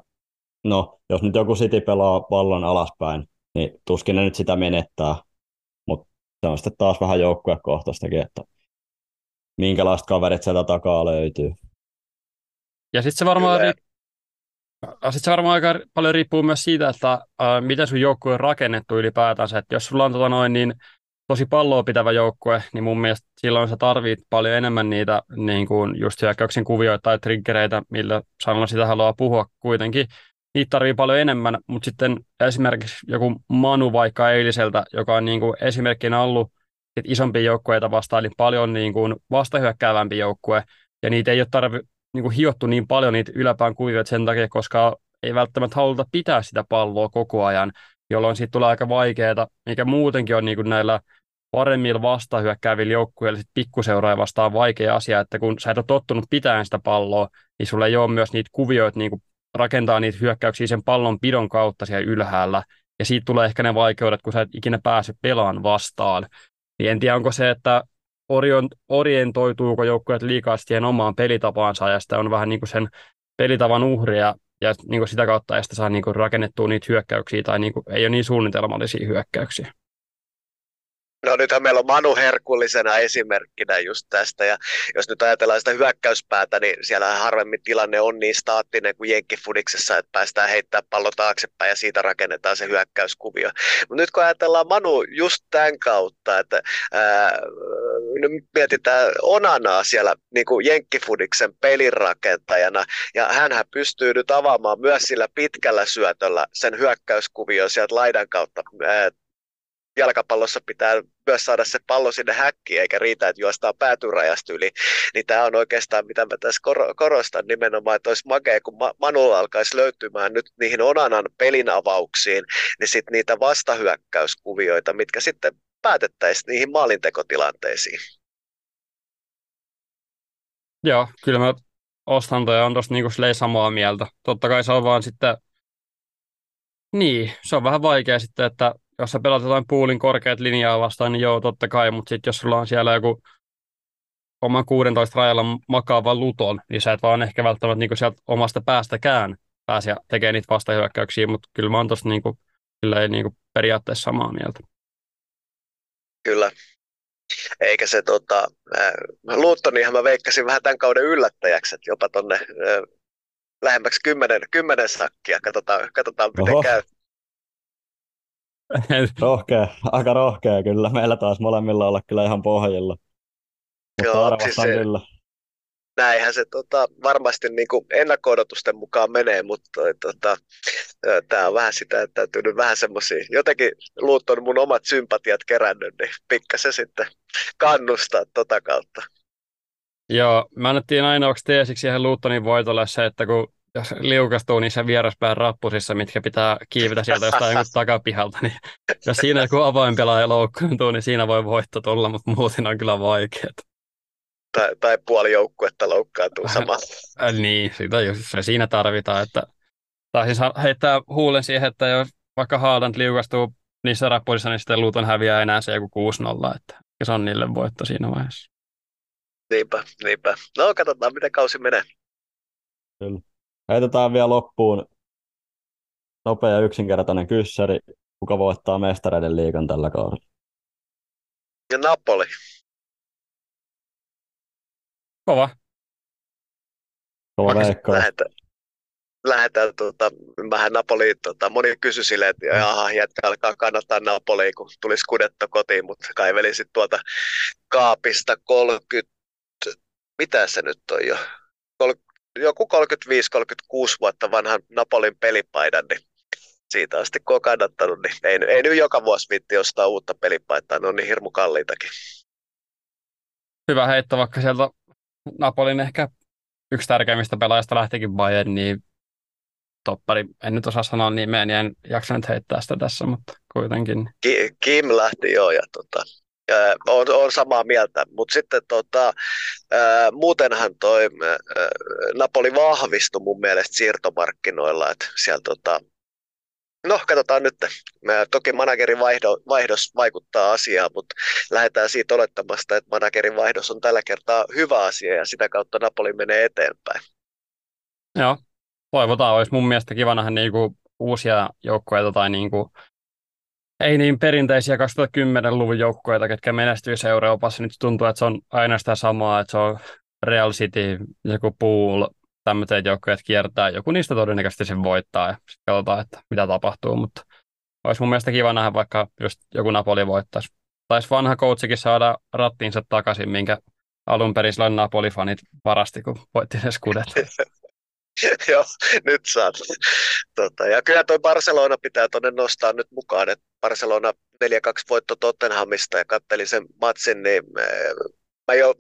no, jos nyt joku City pelaa pallon alaspäin, niin tuskin ne nyt sitä menettää. Mutta se on sitten taas vähän joukkuekohtaistakin, että minkälaiset kaverit sieltä takaa löytyy. Ja sitten se varmaan sitten se varmaan aika paljon riippuu myös siitä, että äh, miten sun joukkue on rakennettu ylipäätänsä. Että jos sulla on tota noin, niin tosi palloa pitävä joukkue, niin mun mielestä silloin sä tarvit paljon enemmän niitä niin kuin just hyökkäyksen kuvioita tai triggereitä, millä sanalla sitä haluaa puhua kuitenkin. Niitä tarvii paljon enemmän, mutta sitten esimerkiksi joku Manu vaikka eiliseltä, joka on niin kuin esimerkkinä ollut isompia joukkueita vastaan, eli paljon niin kuin vastahyökkäävämpi joukkue, ja niitä ei ole tarvi, niin kuin hiottu niin paljon niitä yläpään kuvioita sen takia, koska ei välttämättä haluta pitää sitä palloa koko ajan, jolloin siitä tulee aika vaikeaa, mikä muutenkin on niin kuin näillä paremmilla vastahyökkäävillä joukkueilla pikkuseuraa vastaan vaikea asia, että kun sä et ole tottunut pitämään sitä palloa, niin sulla ei ole myös niitä kuvioita niin kuin rakentaa niitä hyökkäyksiä sen pallon pidon kautta siellä ylhäällä, ja siitä tulee ehkä ne vaikeudet, kun sä et ikinä pääse pelaan vastaan. Niin en tiedä, onko se, että orientoituuko joukkueet liikaa siihen omaan pelitapaansa ja sitä on vähän niin kuin sen pelitavan uhria ja niin kuin sitä kautta ei sitä saa niin kuin rakennettua niitä hyökkäyksiä tai niin kuin, ei ole niin suunnitelmallisia hyökkäyksiä. No nythän meillä on Manu herkullisena esimerkkinä just tästä, ja jos nyt ajatellaan sitä hyökkäyspäätä, niin siellä harvemmin tilanne on niin staattinen kuin Jenkkifudiksessa, että päästään heittämään pallo taaksepäin ja siitä rakennetaan se hyökkäyskuvio. Mutta nyt kun ajatellaan Manu just tämän kautta, että ää, nyt mietitään Onanaa siellä niin kuin Jenkkifudiksen pelirakentajana, ja hän pystyy nyt avaamaan myös sillä pitkällä syötöllä sen hyökkäyskuvion sieltä laidan kautta ää, jalkapallossa pitää myös saada se pallo sinne häkkiin, eikä riitä, että juostaan päätyrajasta yli. Niin tämä on oikeastaan, mitä mä tässä korostan nimenomaan, että olisi makea, kun Manulla alkaisi löytymään nyt niihin Onanan pelin avauksiin, niin sitten niitä vastahyökkäyskuvioita, mitkä sitten päätettäisiin niihin maalintekotilanteisiin. Joo, kyllä mä ostan toi on tuossa niinku samaa mieltä. Totta kai se on vaan sitten, niin, se on vähän vaikea sitten, että jos sä pelat jotain puulin korkeat linjaa vastaan, niin joo, totta kai, mutta sitten jos sulla on siellä joku oman 16 rajalla makaava luton, niin sä et vaan ehkä välttämättä niin sieltä omasta päästäkään pääse tekemään niitä vastahyökkäyksiä, mutta kyllä mä oon tuossa niin niin periaatteessa samaa mieltä. Kyllä. Eikä se tota, äh, Luuttonihan mä veikkasin vähän tämän kauden yllättäjäksi, että jopa tonne äh, lähemmäksi kymmenen, kymmenen sakkia. Katsotaan, katsotaan miten Oho. käy. (laughs) rohkea, aika rohkea kyllä. Meillä taas molemmilla olla kyllä ihan pohjilla. Joo, siis se, kyllä. Näinhän se tota, varmasti niin kuin ennakko-odotusten mukaan menee, mutta tota, tämä on vähän sitä, että täytyy nyt vähän semmoisia, jotenkin luut on mun omat sympatiat kerännyt, niin pikkasen sitten kannustaa tota kautta. Joo, mä annettiin ainoaksi teesiksi siihen Luuttonin voitolle se, että kun jos liukastuu niissä vieraspään rappusissa, mitkä pitää kiivetä sieltä jostain takapihalta, niin jos siinä joku avainpelaaja loukkaantuu, niin siinä voi voitto tulla, mutta muuten on kyllä vaikeaa. Tai, tai puoli joukkuetta loukkaantuu samalla. Äh, niin, sitä jos se siinä tarvitaan, että tai siis heittää huulen siihen, että jos vaikka Haaland liukastuu niissä raportissa, niin sitten Luton häviää enää se joku 6-0, että se on niille voitto siinä vaiheessa. Niinpä, niinpä. No katsotaan, miten kausi menee. Kyllä. Heitetään vielä loppuun nopea ja yksinkertainen kyssäri. Kuka voittaa mestareiden liikan tällä kaudella? Ja Napoli. Kova. Kova veikkaus. Lähetään, lähetään tuota, vähän Napoliin, tuota, moni kysyi silleen, että jaha, jätkä alkaa kannattaa Napoliin, kun tulisi kudetto kotiin, mutta kaiveli sitten tuolta kaapista 30, mitä se nyt on jo, joku 35-36 vuotta vanhan Napolin pelipaidan, niin siitä asti kun on kannattanut, niin ei, ei nyt joka vuosi viitti ostaa uutta pelipaitaa, ne on niin hirmu kalliitakin. Hyvä heitto, vaikka sieltä Napolin ehkä yksi tärkeimmistä pelaajista lähtikin Bayern, niin toppari, en nyt osaa sanoa nimeä, niin en jaksa nyt heittää sitä tässä, mutta kuitenkin. Kim lähti joo, ja tota, on, on samaa mieltä, mutta sitten tota, ää, muutenhan toi ää, Napoli vahvistui mun mielestä siirtomarkkinoilla, että siellä tota, No, katsotaan nyt. Toki managerin vaihdo, vaihdos vaikuttaa asiaan, mutta lähdetään siitä olettamasta, että managerin vaihdos on tällä kertaa hyvä asia ja sitä kautta Napoli menee eteenpäin. Joo, toivotaan. Olisi mun mielestä kiva nähdä niinku uusia joukkueita tai niinku, ei niin perinteisiä 2010-luvun joukkueita, ketkä menestyisi Euroopassa. Nyt tuntuu, että se on aina sitä samaa, että se on Real City, joku Pool, tämmöiset joukkueet kiertää. Joku niistä todennäköisesti sen voittaa ja sitten katsotaan, että mitä tapahtuu, mutta olisi mun mielestä kiva nähdä vaikka just joku Napoli voittaisi. Taisi vanha coachikin saada rattiinsa takaisin, minkä alun perin silloin Napoli-fanit varasti, kun voitti ne skudet. (laughs) Joo, nyt saat. Tota, ja kyllä toi Barcelona pitää tuonne nostaa nyt mukaan, että Barcelona 4-2 voitto Tottenhamista ja kattelin sen matsin, niin eh, mä jo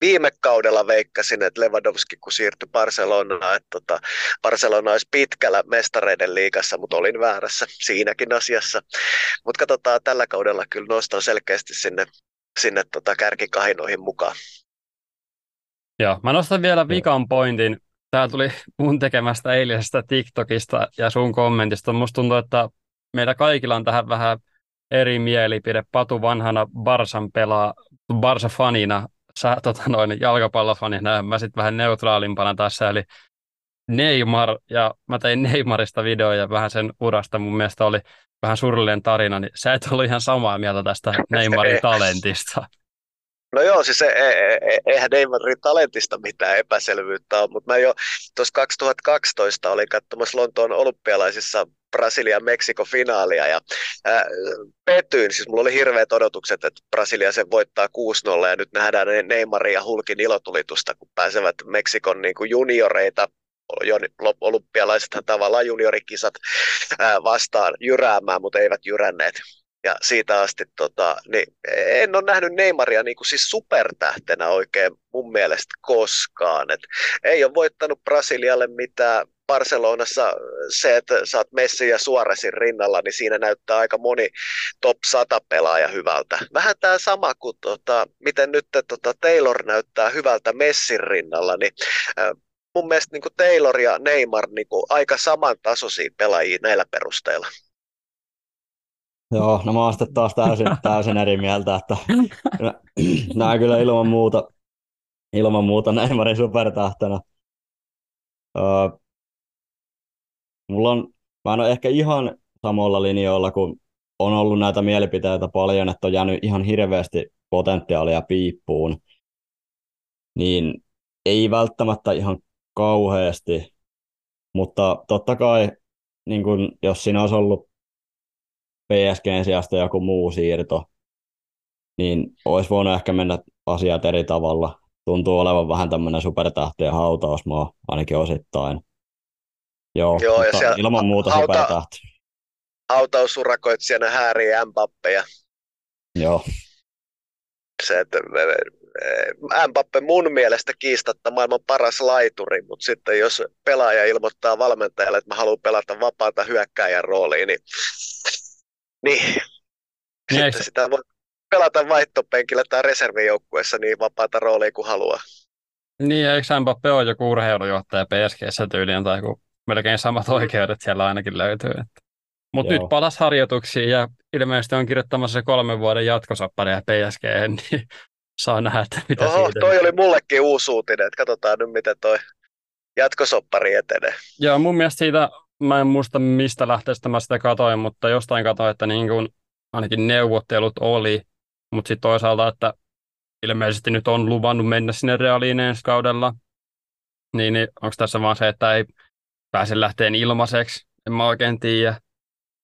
viime kaudella veikkasin, että Lewandowski kun siirtyi Barcelonaan, että tota, Barcelona olisi pitkällä mestareiden liigassa, mutta olin väärässä siinäkin asiassa. Mutta katsotaan tällä kaudella kyllä nostan selkeästi sinne, sinne tota kärkikahinoihin mukaan. Joo, mä nostan vielä vikan pointin. Tämä tuli mun tekemästä eilisestä TikTokista ja sun kommentista. Musta tuntuu, että meillä kaikilla on tähän vähän eri mielipide. Patu vanhana Barsan pelaa, Barsa-fanina sä tota noin, jalkapallofanina, mä sitten vähän neutraalimpana tässä, eli Neymar, ja mä tein Neymarista videoja vähän sen urasta, mun mielestä oli vähän surullinen tarina, niin sä et ollut ihan samaa mieltä tästä (laughs) Neymarin talentista. No joo, siis e, e, e, eihän Neymarin talentista mitään epäselvyyttä ole, mutta mä jo tuossa 2012 olin katsomassa Lontoon olympialaisissa Brasilia Meksiko finaalia ja ää, petyin, siis mulla oli hirveät odotukset, että Brasilia sen voittaa 6-0 ja nyt nähdään Neymarin ja Hulkin ilotulitusta, kun pääsevät Meksikon niin kuin junioreita olympialaisethan tavallaan juniorikisat vastaan jyräämään, mutta eivät jyränneet ja siitä asti tota, niin en ole nähnyt Neymaria niin kuin siis supertähtenä oikein mun mielestä koskaan. Et ei ole voittanut Brasilialle mitään. Barcelonassa se, että saat Messi ja Suoresin rinnalla, niin siinä näyttää aika moni top 100 pelaaja hyvältä. Vähän tämä sama kuin tota, miten nyt tota, Taylor näyttää hyvältä Messin rinnalla, niin mun mielestä niin Taylor ja Neymar niin kuin aika samantasoisia pelaajia näillä perusteilla. Joo, no mä oon sitten taas täysin, (laughs) täysin eri mieltä, että (clears throat) näin kyllä ilman muuta, ilman muuta Neymarin supertähtenä. Öö, mulla on, mä en ole ehkä ihan samalla linjoilla, kun on ollut näitä mielipiteitä paljon, että on jäänyt ihan hirveästi potentiaalia piippuun, niin ei välttämättä ihan kauheasti, mutta totta kai niin kun, jos siinä olisi ollut PSGn sijasta joku muu siirto, niin olisi voinut ehkä mennä asiat eri tavalla. Tuntuu olevan vähän tämmöinen supertähtien hautausmaa, ainakin osittain. Joo, Joo ja ilman muuta hauta, supertähti. Hautausurakoitsijana häärii Mbappeja. Joo. Se, että Mbappe mun mielestä kiistatta maailman paras laituri, mutta sitten jos pelaaja ilmoittaa valmentajalle, että mä haluan pelata vapaata hyökkääjän rooliin, niin niin. niin Sitten sitä voi pelata vaihtopenkillä tai reservijoukkueessa niin vapaata roolia kuin haluaa. Niin, eikö Mbappe ole joku urheilujohtaja PSGssä tyyliin tai kun melkein samat oikeudet siellä ainakin löytyy. Että. Mutta nyt palas harjoituksiin ja ilmeisesti on kirjoittamassa kolmen vuoden jatkosopparia PSG, (laughs) niin saa nähdä, että mitä Oho, siitä. toi oli mullekin uusi uutinen, että katsotaan nyt miten toi jatkosoppari etenee. Joo, mun mielestä siitä, mä en muista mistä lähteestä mä sitä katoin, mutta jostain katoin, että niin kuin ainakin neuvottelut oli, mutta sitten toisaalta, että ilmeisesti nyt on luvannut mennä sinne reaaliin ensi kaudella, niin, niin onko tässä vaan se, että ei pääse lähteen ilmaiseksi, en mä oikein tiedä.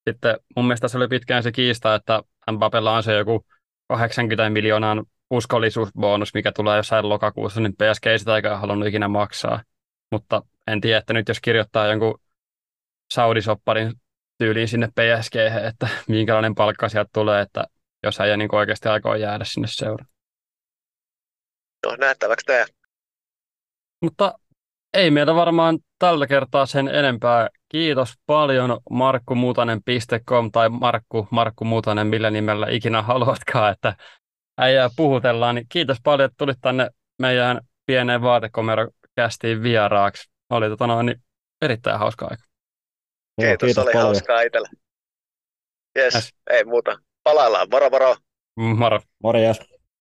Sitten mun mielestä se oli pitkään se kiista, että Mbappella on se joku 80 miljoonan uskollisuusbonus, mikä tulee jossain lokakuussa, niin PSG sitä eikä halunnut ikinä maksaa. Mutta en tiedä, että nyt jos kirjoittaa jonkun Saudi-sopparin tyyliin sinne PSG, että minkälainen palkka sieltä tulee, että jos hän niin oikeasti aikoo jäädä sinne seuraan. No, nähtäväksi tämä. Mutta ei meillä varmaan tällä kertaa sen enempää. Kiitos paljon markkumuutanen.com tai Markku, Markku Muutanen, millä nimellä ikinä haluatkaan, että äijää puhutellaan. Niin kiitos paljon, että tulit tänne meidän pieneen vaatekomerokästiin vieraaksi. Oli tota noin, niin erittäin hauska aika. Kiitos, kiitos oli paljon. hauskaa itsellä. Yes, yes, ei muuta. Palaillaan. Moro moro. Moro. Morjes.